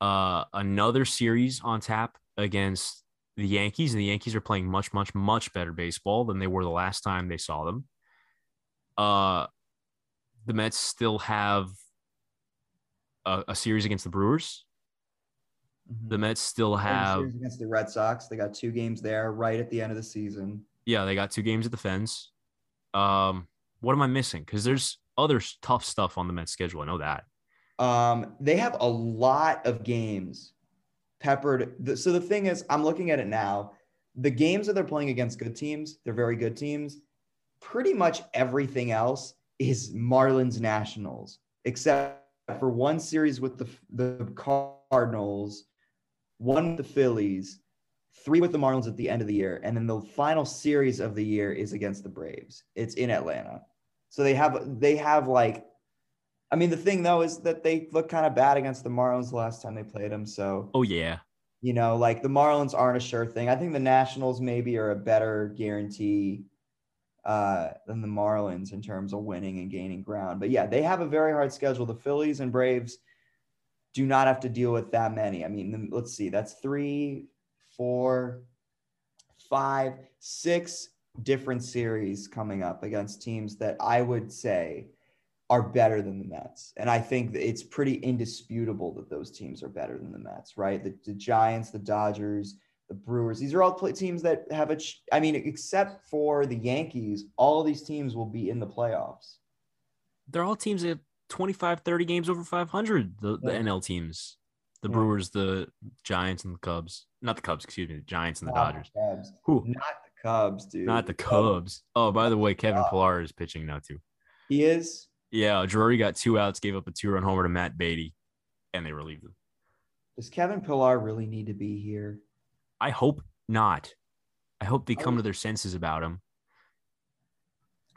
A: uh, another series on tap against the Yankees, and the Yankees are playing much, much, much better baseball than they were the last time they saw them. Uh, the Mets still have a, a series against the Brewers.
B: Mhm.
A: The Mets still
B: have series against the Red Sox. They got two games there right at the end of the season.
A: yeah, they got two games at the Fens. Um, what am I missing? Because there's other tough stuff on the Mets schedule. I know that.
B: Um, they have a lot of games peppered. So the thing is, I'm looking at it now. The games that they're playing against good teams, they're very good teams. Pretty much everything else is Marlins Nationals, except for one series with the the Cardinals, one with the Phillies, three with the Marlins at the end of the year, and then the final series of the year is against the Braves. It's in Atlanta. So they have they have like I mean, the thing though is that they look kind of bad against the Marlins the last time they played them. So,
A: Oh yeah,
B: you know, like the Marlins aren't a sure thing. I think the Nationals maybe are a better guarantee uh, than the Marlins in terms of winning and gaining ground. But yeah, they have a very hard schedule. The Phillies and Braves do not have to deal with that many. I mean, let's see, that's three, four, five, six different series coming up against teams that I would say are better than the Mets. And I think it's pretty indisputable that those teams are better than the Mets, right? The, the Giants, the Dodgers, the Brewers, these are all play- teams that have a, ch- I mean, except for the Yankees, all these teams will be in the playoffs.
A: they're all teams that have 25, 30 games over 500. The, the
B: Yeah.
A: NL teams, the
B: Yeah.
A: Brewers, the Giants, and the Cubs. Not the Cubs, excuse me, the Giants and the
B: Not
A: Dodgers. Who?
B: Not the Cubs, dude.
A: Not the Cubs. Oh, by the way, Kevin
B: Cubs.
A: Pillar is pitching now too.
B: He is.
A: Yeah, Drury got two outs, gave up a two-run homer to Matt Beaty, and they relieved him.
B: Does Kevin Pillar really need to be here?
A: I hope not. I hope they come to their senses about him.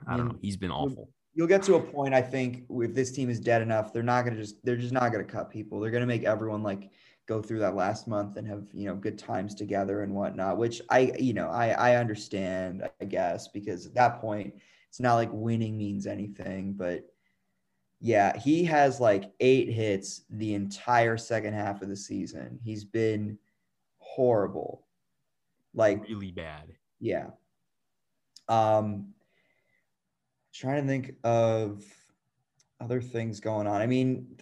A: I don't know. He's been awful.
B: You'll get to a point, I think, if this team is dead enough, they're not gonna just they're just not gonna cut people. They're gonna make everyone like go through that last month and have you know good times together and whatnot. Which I you know I I understand, I guess, because at that point it's not like winning means anything. But yeah, he has like eight hits the entire second half of the season. He's been horrible. Like
A: Really bad.
B: yeah. Um trying to think of other things going on. I mean,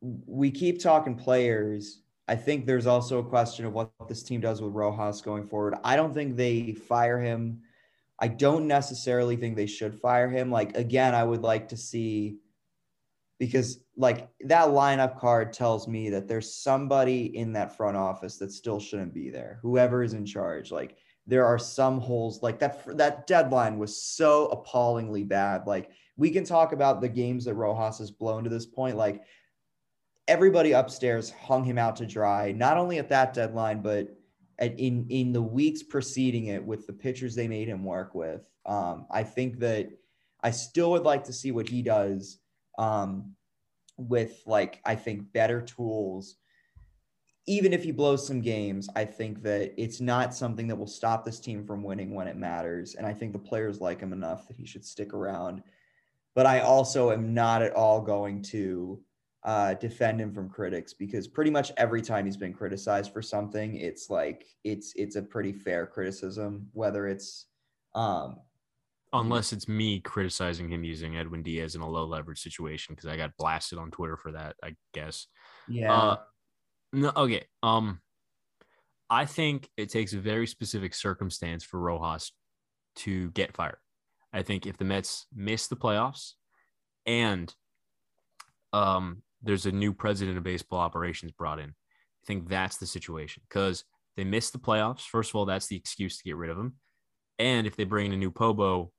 B: we keep talking players. I think there's also a question of what this team does with Rojas going forward. I don't think they fire him. I don't necessarily think they should fire him. Like again, I would like to see because like that lineup card tells me that there's somebody in that front office that still shouldn't be there. Whoever is in charge, like there are some holes like that that deadline was so appallingly bad. Like we can talk about the games that Rojas has blown to this point like everybody upstairs hung him out to dry not only at that deadline but at, in in the weeks preceding it with the pitchers they made him work with. Um, I think that I still would like to see what he does um, with like I think better tools. Even if he blows some games, I think that it's not something that will stop this team from winning when it matters. And I think the players like him enough that he should stick around. But I also am not at all going to uh, defend him from critics because pretty much every time he's been criticized for something, it's like it's it's a pretty fair criticism, whether it's um,
A: unless it's me criticizing him using Edwin Diaz in a low leverage situation because I got blasted on Twitter for that. I guess.
B: Yeah.
A: Uh, no. Okay. Um, I think it takes a very specific circumstance for Rojas to get fired. I think if the Mets miss the playoffs and um there's a new president of baseball operations brought in, I think that's the situation because they miss the playoffs. First of all, that's the excuse to get rid of him. And if they bring in a new Pobo,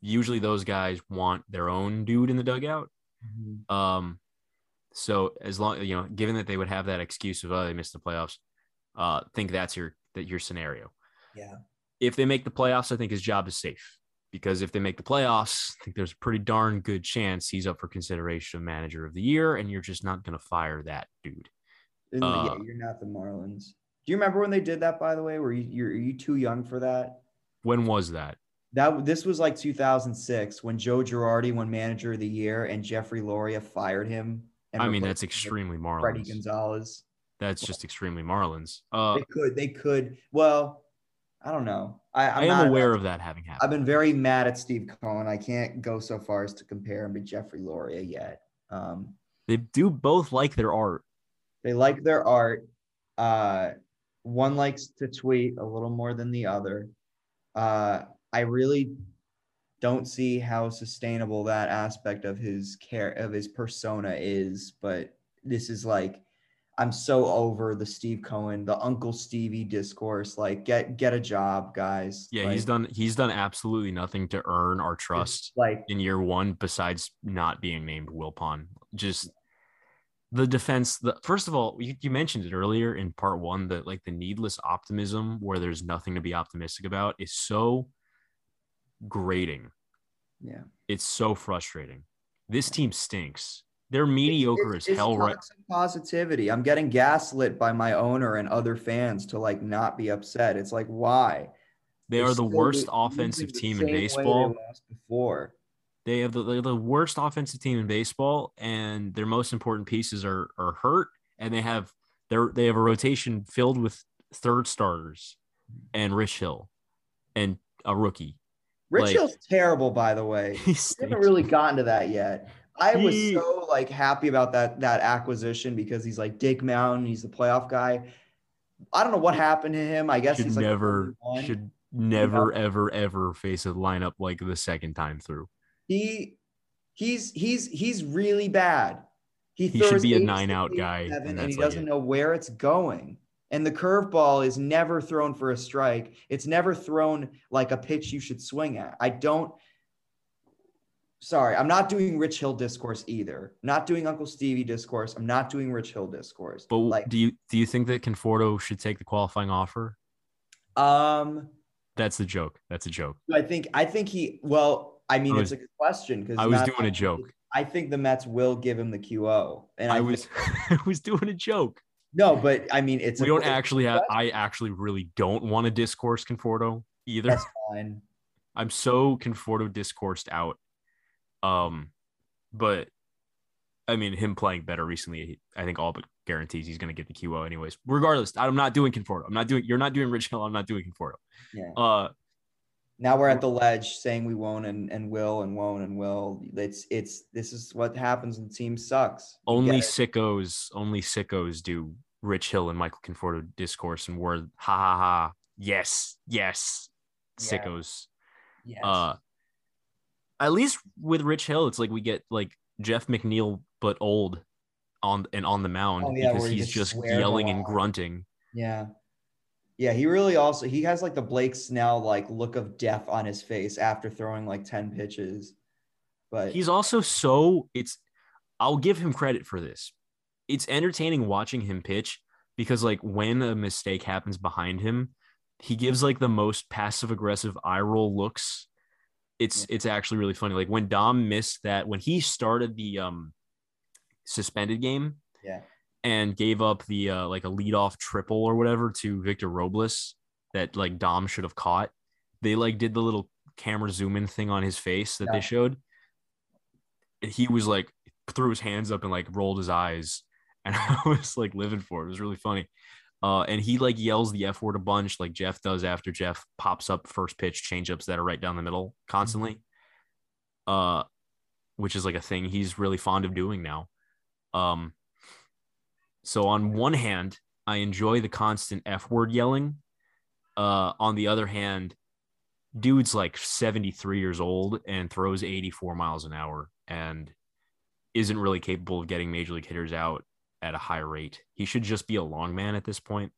A: usually those guys want their own dude in the dugout. Mm-hmm. Um, so as long you know, given that they would have that excuse of oh they missed the playoffs, uh, think that's your that your scenario.
B: Yeah.
A: If they make the playoffs, I think his job is safe because if they make the playoffs, I think there's a pretty darn good chance he's up for consideration of manager of the year, and you're just not gonna fire that dude.
B: Uh, yeah, you're not the Marlins. Do you remember when they did that? By the way, were you you're, are you too young for that?
A: When was that?
B: That this was like 2006 when Joe Girardi won Manager of the Year and Jeffrey Loria fired him.
A: I mean, that's extremely Marlins.
B: Fredi Gonzalez.
A: That's just extremely Marlins. Uh,
B: they could, they could. Well, I don't know. I,
A: I'm I am aware of that having happened.
B: I've been very mad at Steve Cohen. I can't go so far as to compare him to Jeffrey Loria yet. Um,
A: they do both like their art.
B: They like their art. Uh, one likes to tweet a little more than the other. Uh, I really don't see how sustainable that aspect of his care of his persona is, but this is like I'm so over the Steve Cohen, the Uncle Stevie discourse. Like, get get a job, guys.
A: Yeah,
B: like,
A: he's done he's done absolutely nothing to earn our trust
B: like
A: in year one, besides not being named Wilpon. Just the defense. The first of all, you, you mentioned it earlier in part one that like the needless optimism where there's nothing to be optimistic about is so grating.
B: Yeah.
A: It's so frustrating. This team stinks. They're mediocre
B: it's,
A: it's, as hell right
B: positivity i'm getting gaslit by my owner and other fans to like not be upset it's like why
A: they are the worst offensive team in baseball
B: before
A: they have the, they're the worst offensive team in baseball and their most important pieces are are hurt and they have they're they have a rotation filled with third starters and rich hill and a rookie
B: Rich like, Hill's terrible, by the way. He haven't really gotten to that yet. I was so like happy about that that acquisition because he's like Dick Mountain, he's the playoff guy. I don't know what happened to him. I guess
A: should
B: he's
A: like never should never ever ever face a lineup like the second time through.
B: He he's he's he's really bad.
A: He, he should be a nine out guy,
B: and, and he doesn't know where it's going. And the curveball is never thrown for a strike. It's never thrown like a pitch you should swing at. I don't. Sorry, I'm not doing Rich Hill discourse either. Not doing Uncle Stevie discourse. I'm not doing Rich Hill discourse.
A: But like, do you do you think that Conforto should take the qualifying offer?
B: Um,
A: that's the joke. That's a joke.
B: I think I think he. Well, I mean, I was, it's a good question because
A: I was doing a joke.
B: I think the Mets will give him the QO, and I,
A: I was I was doing a joke.
B: No, but I mean, it's
A: we don't actually have. I actually really don't want to discourse Conforto either.
B: That's fine.
A: I'm so Conforto discoursed out. Um, but I mean, him playing better recently, I think all but guarantees he's going to get the QO anyways. Regardless, I'm not doing Conforto. I'm not doing. You're not doing Rich Hill. I'm not doing Conforto.
B: Yeah.
A: Uh,
B: now we're at the ledge saying we won't and, and will and won't and will. It's it's this is what happens when the team sucks.
A: You only sickos, only sickos do Rich Hill and Michael Conforto discourse and word ha ha ha yes yes sickos.
B: Yes.
A: Uh, at least with Rich Hill, it's like we get like Jeff McNeil, but old on and on the mound
B: Oh, yeah,
A: because he's
B: just
A: just yelling and grunting.
B: Yeah. Yeah, he really also he has like the Blake Snell like look of death on his face after throwing like 10 pitches. But
A: He's also so it's I'll give him credit for this. It's entertaining watching him pitch because like when a mistake happens behind him, he gives like the most passive aggressive eye roll looks. It's it's actually really funny. Like when Dom missed that when he started the um suspended game
B: yeah.
A: And gave up the uh like a leadoff triple or whatever to Victor Robles that like Dom should have caught. They like did the little camera zoom in thing on his face that
B: Yeah.
A: they showed. He was like threw his hands up and like rolled his eyes. And I was like living for it. It was really funny. Uh, and he like yells the F word a bunch, like Jeff does after Jeff pops up first pitch changeups that are right down the middle constantly. Uh, which is like a thing he's really fond of doing now. Um, so on one hand, I enjoy the constant F word yelling. Uh, on the other hand, dude's like 73 years old and throws 84 miles an hour and isn't really capable of getting major league hitters out at a high rate. He should just be a long man at this point.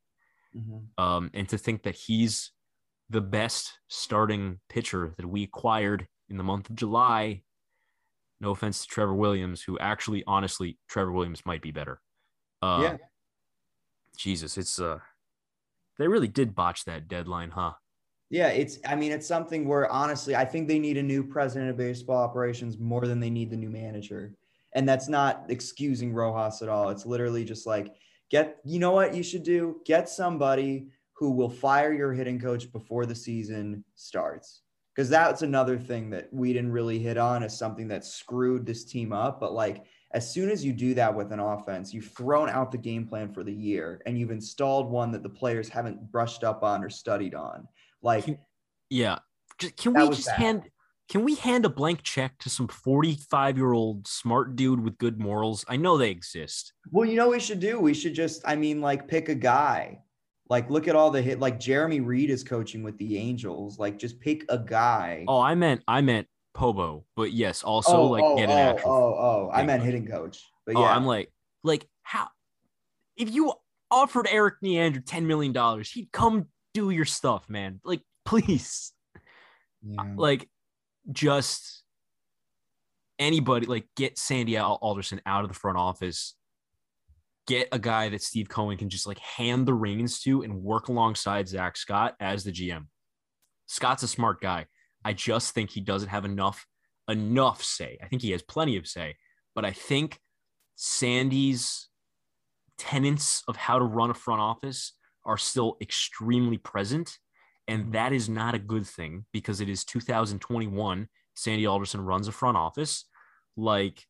B: Mhm.
A: Um, and to think that he's the best starting pitcher that we acquired in the month of July. No offense to Trevor Williams, who actually, honestly, Trevor Williams might be better. Uh,
B: Yeah.
A: Jesus, it's uh, they really did botch that deadline, huh?
B: Yeah, it's I mean it's something where honestly I think they need a new president of baseball operations more than they need the new manager. And that's not excusing Rojas at all. It's literally just like get you know what you should do? Get somebody who will fire your hitting coach before the season starts. Because that's another thing that we didn't really hit on as something that screwed this team up. But like as soon as you do that with an offense, you've thrown out the game plan for the year and you've installed one that the players haven't brushed up on or studied on. Like
A: Can- Yeah. Just, can we just
B: bad.
A: hand can we hand a blank check to some 45 year old smart dude with good morals? I know they exist.
B: Well, you know what we should do? We should just, I mean, like pick a guy. Like look at all the hit. Like Jeremy Reed is coaching with the Angels. Like just pick a guy.
A: Oh, I meant I meant Pobo, but yes, also oh, like
B: oh,
A: get an
B: oh,
A: actual.
B: oh, oh, I meant
A: coach.
B: hitting coach. But
A: oh,
B: yeah,
A: I'm like like how if you offered Erik Neander 10 million dollars, he'd come do your stuff, man. Like please.
B: yeah.
A: like just anybody like get Sandy Alderson out of the front office. Get a guy that Steve Cohen can just like hand the reins to and work alongside Zack Scott as the GM. Scott's a smart guy. I just think he doesn't have enough enough say. I think he has plenty of say, but I think Sandy's tenets of how to run a front office are still extremely present. And that is not a good thing because it is 2021. Sandy Alderson runs a front office like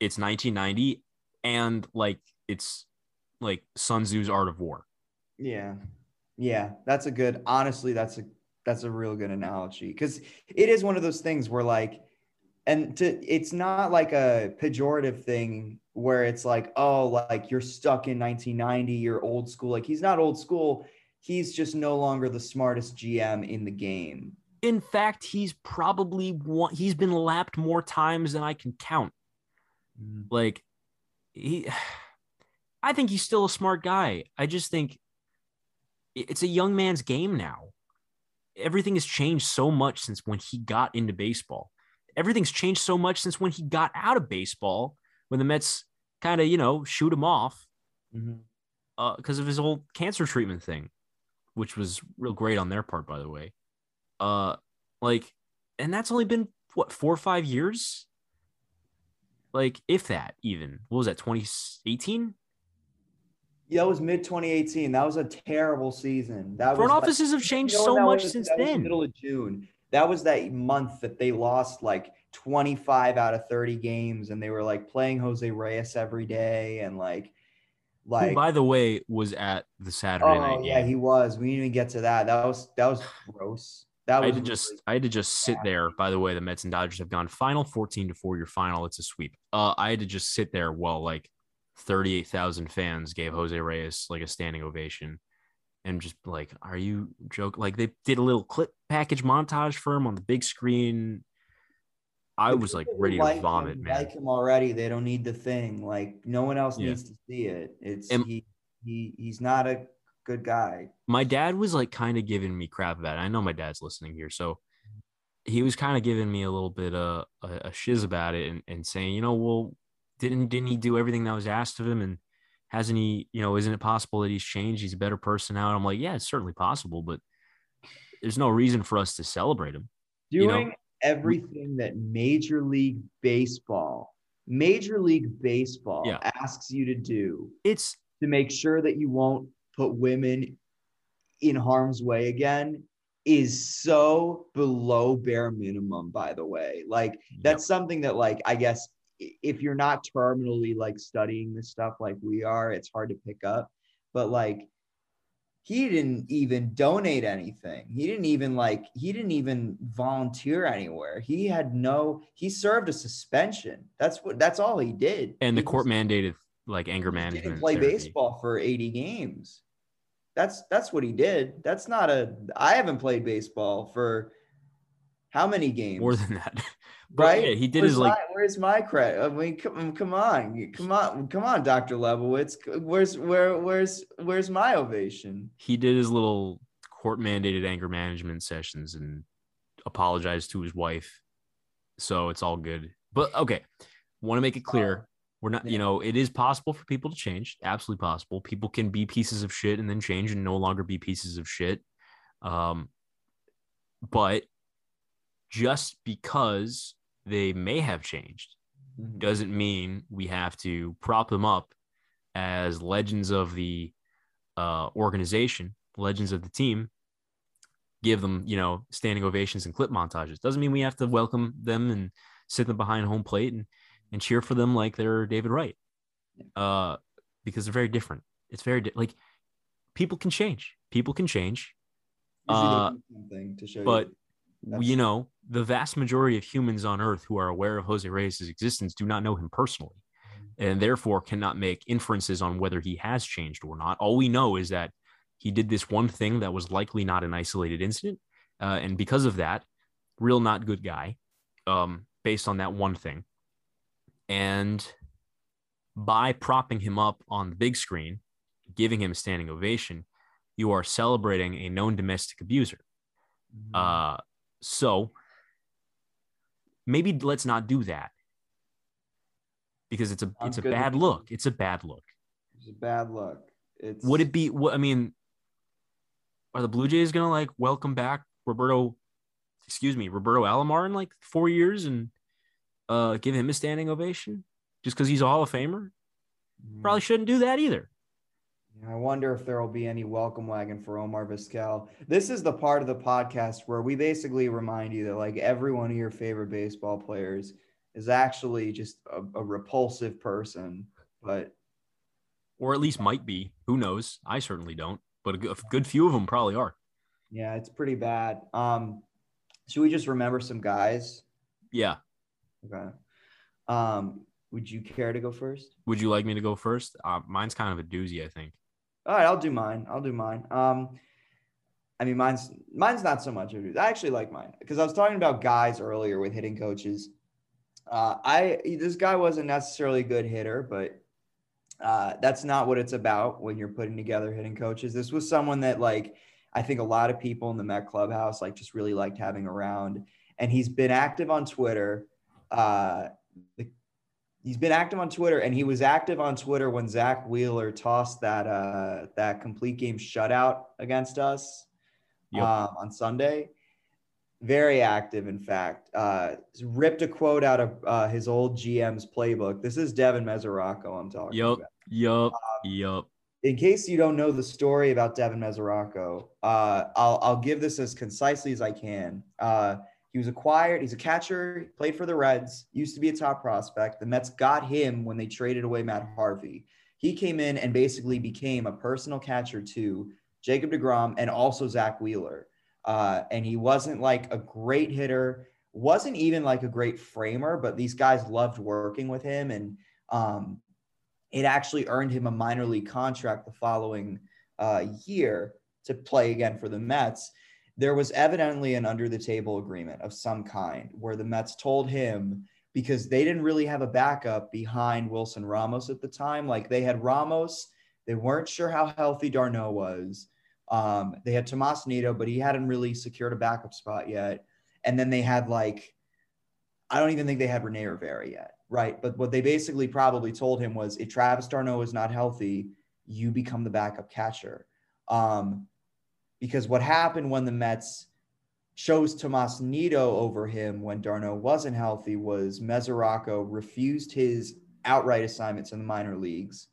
A: it's 1990 and like it's like Sun Tzu's Art of War.
B: Yeah. Yeah, that's a good honestly that's a that's a real good analogy cuz it is one of those things where like and to it's not like a pejorative thing where it's like oh like you're stuck in 1990 you're old school like he's not old school he's just no longer the smartest GM in the game.
A: In fact, he's probably one, he's been lapped more times than I can count. Mm. Like he I think he's still a smart guy. I just think it's a young man's game now. Everything has changed so much since when he got into baseball. Everything's changed so much since when he got out of baseball when the Mets kind of, you know, shoot him off because of his whole cancer treatment thing, which was real great on their part, by the way. Uh, like, and that's only been what four or five years, like if that even. What was that? Twenty eighteen.
B: Yeah, that was mid 2018. That was a terrible season. That
A: Front
B: was like-
A: offices have changed
B: You know
A: so much
B: was?
A: since
B: That was
A: then.
B: middle of June. That was that month that they lost like 25 out of 30 games, and they were like playing Jose Reyes every day, and like,
A: Who,
B: like,
A: by the way, was at the Saturday
B: oh
A: night
B: yeah,
A: game.
B: he was. We didn't even get to that. That was that was gross. That was I
A: had to just
B: really-
A: I had to just sit there. By the way, the Mets and Dodgers have gone final 14 to 4 your final. It's a sweep. Uh I had to just sit there while like 38,000 fans gave Jose Reyes like a standing ovation and just like are you joke like they did a little clip package montage for him on the big screen. I
B: The
A: was like ready
B: like
A: to vomit,
B: him,
A: man.
B: Like him already, they don't need the thing. Like no one else
A: Yeah.
B: needs to see it. It's
A: And-
B: he he he's not a good guy.
A: my dad was like kind of giving me crap about it. I know my dad's listening here, so he was kind of giving me a little bit of a, a shiz about it and, and saying, you know, well, didn't didn't he do everything that was asked of him and hasn't he, you know, isn't it possible that he's changed? He's a better person now. And I'm like, yeah, it's certainly possible, but there's no reason for us to celebrate him. You know,
B: Doing everything that Major League Baseball, Major League Baseball
A: Yeah.
B: asks you to do
A: It's
B: to make sure that you won't put women in harm's way again is so below bare minimum by the way like that's something that like i guess if you're not terminally like studying this stuff like we are it's hard to pick up but like he didn't even donate anything he didn't even like he didn't even volunteer anywhere he had no he served a suspension that's what that's all he did
A: and the
B: He
A: court
B: was-
A: mandated like anger
B: he
A: management.
B: didn't play
A: therapy.
B: baseball for 80 games. That's that's what he did. That's not a I haven't played baseball for how many games?
A: more than that.
B: Right?
A: yeah, he did
B: where's
A: his like
B: my, where's my credit? I mean, come, come on, come on, come on, Dr. Lebowitz. Where's where where's where's my ovation?
A: he did his little court mandated anger management sessions and apologized to his wife. So it's all good. But okay, want to make it clear. We're not, you know, it is possible for people to change. Absolutely possible. People can be pieces of shit and then change and no longer be pieces of shit. Um, but just because they may have changed doesn't mean we have to prop them up as legends of the uh, organization, legends of the team, give them, you know, standing ovations and clip montages. Doesn't mean we have to welcome them and sit them behind home plate and, and cheer for them like they're David Wright. Uh, because they're very different. It's very di- like people can change. People can change. Uh, but
B: you.
A: You know, the vast majority of humans on earth who are aware of Jose Reyes' existence do not know him personally and therefore cannot make inferences on whether he has changed or not. All we know is that he did this one thing that was likely not an isolated incident. Uh, and because of that, real not good guy, um, based on that one thing. And by propping him up on the big screen, giving him a standing ovation, you are celebrating a known domestic abuser.
B: Mhm.
A: Uh, so maybe let's not do that because it's a
B: Sounds
A: it's a bad look. It's a bad look.
B: it's a bad look. It's
A: Would it be? What I mean, are the Blue Jays gonna like welcome back Roberto? Excuse me, Roberto Alomar in like four years and uh give him a standing ovation just because he's a Hall of Famer?
B: Mhm.
A: Probably shouldn't do that either.
B: I wonder if there will be any welcome wagon for Omar Vizquel. This is the part of the podcast where we basically remind you that like every one of your favorite baseball players is actually just a, a repulsive person. But
A: Or at least might be. Who knows? I certainly don't. But a good, a good few of them probably are.
B: yeah, it's pretty bad. Um, should we just remember some guys?
A: Yeah.
B: Okay. Um, would you care to go first?
A: Would you like me to go first? Uh, mine's kind of a doozy, I think.
B: All right, I'll do mine. I'll do mine. Um, I mean, mine's mine's not so much. I actually like mine because I was talking about guys earlier with hitting coaches. Uh, I this guy wasn't necessarily a good hitter, but uh, that's not what it's about when you're putting together hitting coaches. This was someone that like I think a lot of people in the Met clubhouse like just really liked having around, and he's been active on Twitter. Uh, the, he's been active on Twitter, and he was active on Twitter when Zack Wheeler tossed that uh, that complete game shutout against us
A: Yep.
B: um, on Sunday. Very active, in fact. Uh, ripped a quote out of uh, his old GM's playbook. This is Devin Mesoraco I'm talking
A: Yup.
B: about.
A: Yup. Yup.
B: In case you don't know the story about Devin Mesoraco, uh, I'll, I'll give this as concisely as I can. He was acquired. He's a catcher. Played for the Reds. Used to be a top prospect. The Mets got him when they traded away Matt Harvey. He came in and basically became a personal catcher to Jacob DeGrom and also Zack Wheeler. Uh, and he wasn't like a great hitter, wasn't even like a great framer, but these guys loved working with him. And um, it actually earned him a minor league contract the following uh, year to play again for the Mets. There was evidently an under the table agreement of some kind where the Mets told him because they didn't really have a backup behind Wilson Ramos at the time. Like they had Ramos, they weren't sure how healthy d'Arnaud was. Um, they had Tomas Nido, but he hadn't really secured a backup spot yet. And then they had like, I don't even think they had Rene Rivera yet, right? But what they basically probably told him was, if Travis d'Arnaud is not healthy, you become the backup catcher. Um, because what happened when the Mets chose Tomas Nido over him when d'Arnaud wasn't healthy was Mesoraco refused his outright assignments in the minor leagues.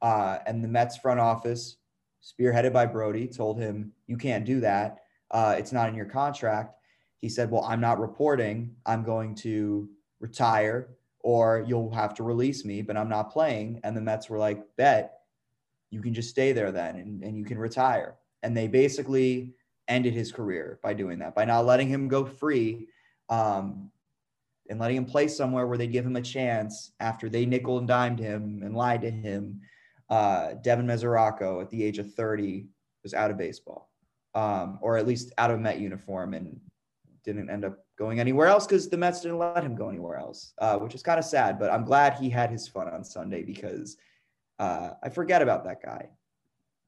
B: Uh, and the Mets front office, spearheaded by Brodie, told him, You can't do that. Uh, it's not in your contract. He said, Well, I'm not reporting. I'm going to retire or you'll have to release me, but I'm not playing. And the Mets were like, Bet, you can just stay there then and, and you can retire. And they basically ended his career by doing that, by not letting him go free um, and letting him play somewhere where they give him a chance after they nickel and dimed him and lied to him. Uh, Devin Mesoraco at the age of 30 was out of baseball, um, or at least out of Met uniform and didn't end up going anywhere else because the Mets didn't let him go anywhere else, uh, which is kind of sad. But I'm glad he had his fun on Sunday because uh, I forget about that guy.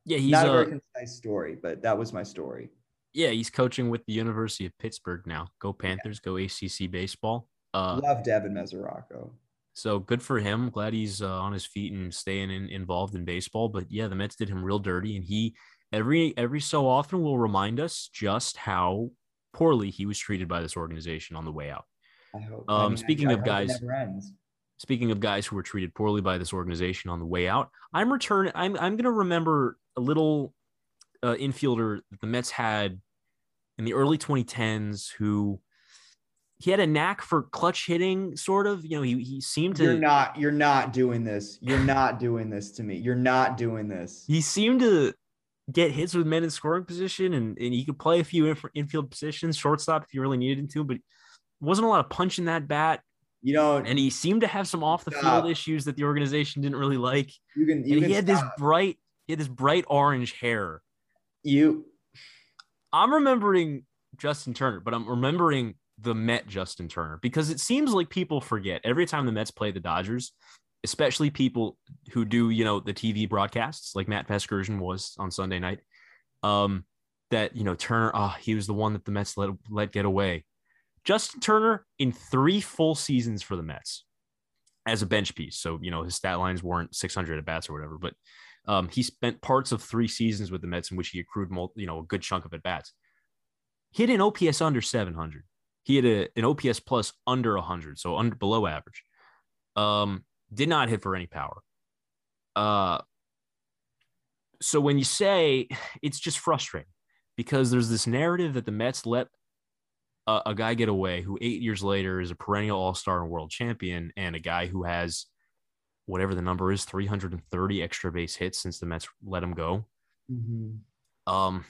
A: Yeah, he's
B: not a
A: uh,
B: very concise story, but that was my story.
A: yeah, he's coaching with the University of Pittsburgh now. Go Panthers, go ACC baseball. Uh,
B: Love Devin Mesoraco.
A: so good for him. Glad he's uh, on his feet and staying in, involved in baseball. But yeah, the Mets did him real dirty, and he every every so often will remind us just how poorly he was treated by this organization on the way out.
B: I hope.
A: Um,
B: I mean,
A: speaking
B: I
A: of guys- Speaking of guys who were treated poorly by this organization on the way out, I'm returning. I'm I'm gonna remember a little uh, infielder that the Mets had in the early 2010s who he had a knack for clutch hitting, sort of. You know, he he seemed to
B: You're not. You're not doing this. You're not doing this to me. You're not doing this.
A: he seemed to get hits with men in scoring position, and and he could play a few inf- infield positions, shortstop if you really needed him to, but wasn't a lot of punch in that bat,
B: You don't.
A: and he seemed to have some off the
B: Stop.
A: field issues that the organization didn't really like.
B: You can. You
A: and
B: can.
A: he had this bright, he had this bright orange hair.
B: You.
A: I'm remembering Justin Turner, but I'm remembering the Met Justin Turner because it seems like people forget every time the Mets play the Dodgers, especially people who do, you know, the TV broadcasts like Matt Vasgersian was on Sunday night. Um, that you know, Turner, ah, he was the one that the Mets let let get away. Justin Turner in three full seasons for the Mets as a bench piece. So, you know, his stat lines weren't 600 at bats or whatever, but um, he spent parts of three seasons with the Mets in which he accrued, mul- you know, a good chunk of at bats. He had an OPS under 700. He had a, an OPS plus under 100, so under below average. Um, did not hit for any power. Uh, so when you say it's just frustrating because there's this narrative that the Mets let a, a guy get away who eight years later is a perennial All Star and world champion, and a guy who has whatever the number is 330 extra base hits since the Mets let him go. Um,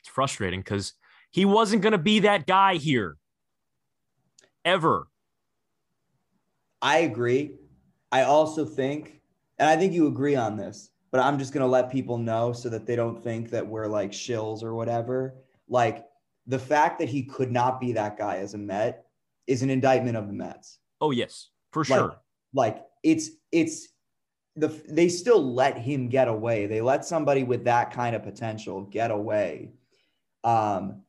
A: it's frustrating because he wasn't going to be that guy here ever.
B: I agree. I also think, and I think you agree on this, but I'm just gonna let people know so that they don't think that we're like shills or whatever. Like the fact that he could not be that guy as a Met is an indictment of the Mets.
A: Oh yes, for
B: Like-
A: sure.
B: Like it's it's the they still let him get away. They let somebody with that kind of potential get away. Um,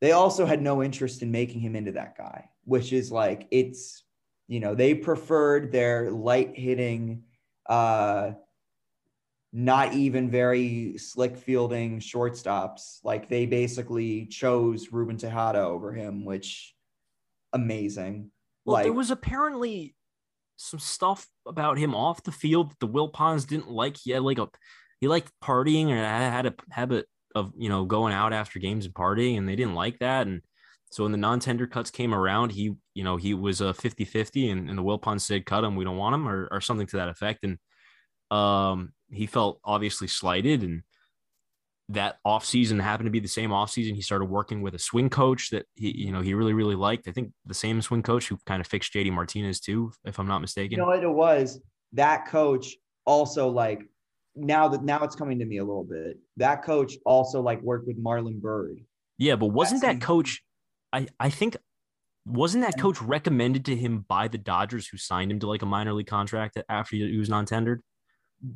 B: they also had no interest in making him into that guy, which is like it's you know they preferred their light hitting, uh, not even very slick fielding shortstops. Like they basically chose Ruben Tejada over him, which amazing.
A: Well,
B: like
A: there was apparently some stuff about him off the field that the Wilpons didn't like. He had like a he liked partying or had a habit of you know going out after games and partying, and they didn't like that. And so when the non-tender cuts came around, he you know he was a 50-50 and, and the Wilpons said cut him, we don't want him, or, or something to that effect. And um he felt obviously slighted and that offseason happened to be the same offseason he started working with a swing coach that he you know he really really liked i think the same swing coach who kind of fixed jd martinez too if i'm not mistaken
B: You know what it was? That coach also like now that now it's coming to me a little bit. That coach also like worked with Marlon Byrd
A: Yeah, but wasn't that coach? I I think wasn't that coach recommended to him by the Dodgers, who signed him to like a minor league contract after he was non-tendered?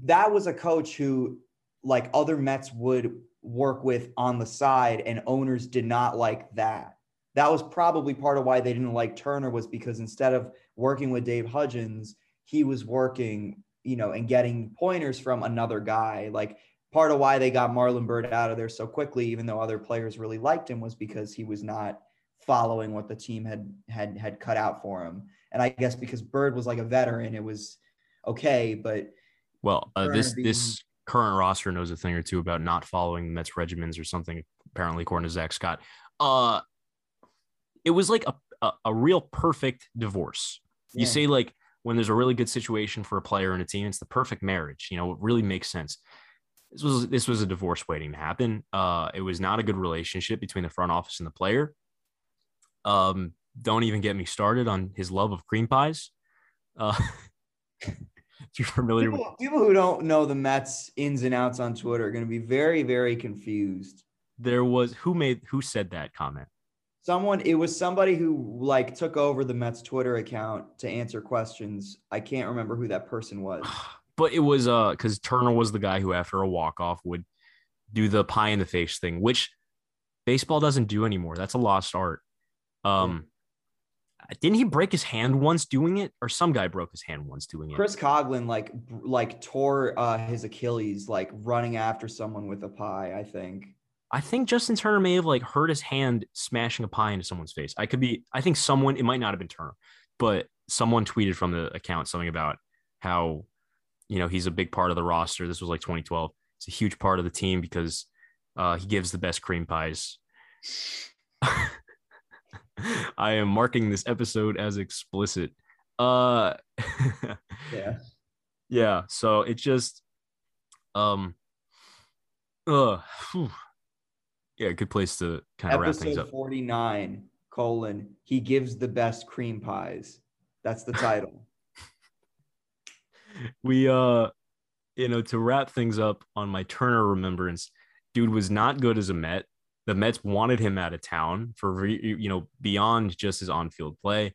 B: that was a coach who like other Mets would work with on the side and owners did not like that. That was probably part of why they didn't like Turner was because instead of working with Dave Hudgens, he was working, you know, and getting pointers from another guy. Like part of why they got Marlon Byrd out of there so quickly, even though other players really liked him, was because he was not following what the team had had had cut out for him. And I guess because Byrd was like a veteran, it was okay, but
A: Well, uh, this
B: being-
A: this current roster knows a thing or two about not following the Mets regimens or something. Apparently, according to Zack Scott, uh, it was like a a, a real perfect divorce. You
B: Yeah.
A: say like when there's a really good situation for a player and a team, it's the perfect marriage. You know, it really makes sense. This was this was a divorce waiting to happen. Uh, it was not a good relationship between the front office and the player. Um, don't even get me started on his love of cream pies. Uh, familiar with
B: people, people who don't know the Mets ins and outs on Twitter are going to be very, very confused.
A: there was who made who said that comment
B: Someone, it was somebody who like took over the Mets Twitter account to answer questions. I can't remember who that person was.
A: but it was uh because turner was the guy who after a walk-off would do the pie in the face thing which baseball doesn't do anymore that's a lost art um didn't he break his hand once doing it? Or some guy broke his hand once doing it.
B: Chris Coghlan like like tore uh, his Achilles like running after someone with a pie. I think.
A: i think justin turner may have like hurt his hand smashing a pie into someone's face. I could be i think someone it might not have been turner but someone tweeted from the account something about how you know he's a big part of the roster. This was like 2012 it's a huge part of the team because uh, he gives the best cream pies i am marking this episode as explicit uh
B: Yeah.
A: yeah so it just um uh phew. yeah good place to kind of wrap things up
B: forty nine colon. He gives the best cream pies. That's the title.
A: we uh you know to wrap things up on my turner remembrance dude was not good as a met the mets wanted him out of town for re- you know beyond just his on-field play.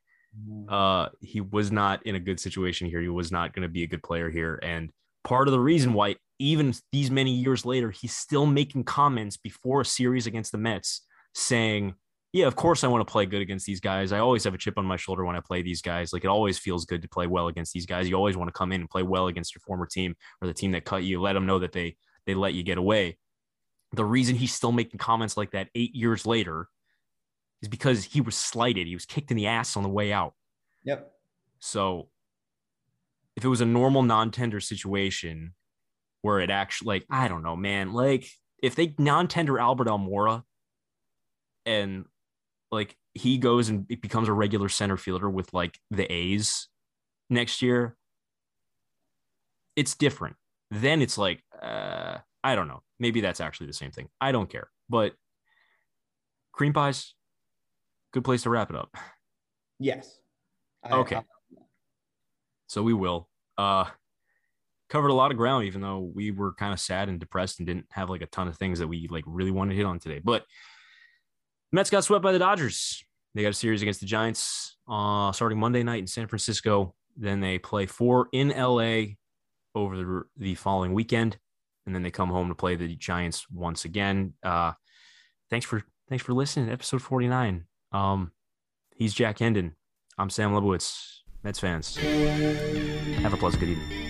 A: Uh he was not in a good situation here. He was not going to be a good player here. And part of the reason why even these many years later he's still making comments before a series against the mets saying yeah of course i want to play good against these guys. I always have a chip on my shoulder when i play these guys. Like it always feels good to play well against these guys. You always want to come in and play well against your former team or the team that cut you. Let them know that they they let you get away the reason he's still making comments like that eight years later is because he was slighted he was kicked in the ass on the way out
B: Yep.
A: so if it was a normal non-tender situation where it actually like I don't know, man, like if they non-tender Albert Almora and like he goes and becomes a regular center fielder with like the A's next year, it's different. Then it's like uh I don't know. Maybe that's actually the same thing. I don't care. But cream pies, good place to wrap it up.
B: Yes. I-
A: Okay.
B: I-
A: So we will. Uh covered a lot of ground, even though we were kind of sad and depressed and didn't have like a ton of things that we like really wanted to hit on today. But Mets got swept by the Dodgers. They got a series against the Giants uh starting Monday night in San Francisco. Then they play four in LA over the, the following weekend. And then they come home to play the Giants once again. Uh thanks for thanks for listening episode 49. Um he's Jack Hendon. I'm Sam Lebowitz. Mets fans. Have a pleasant good evening.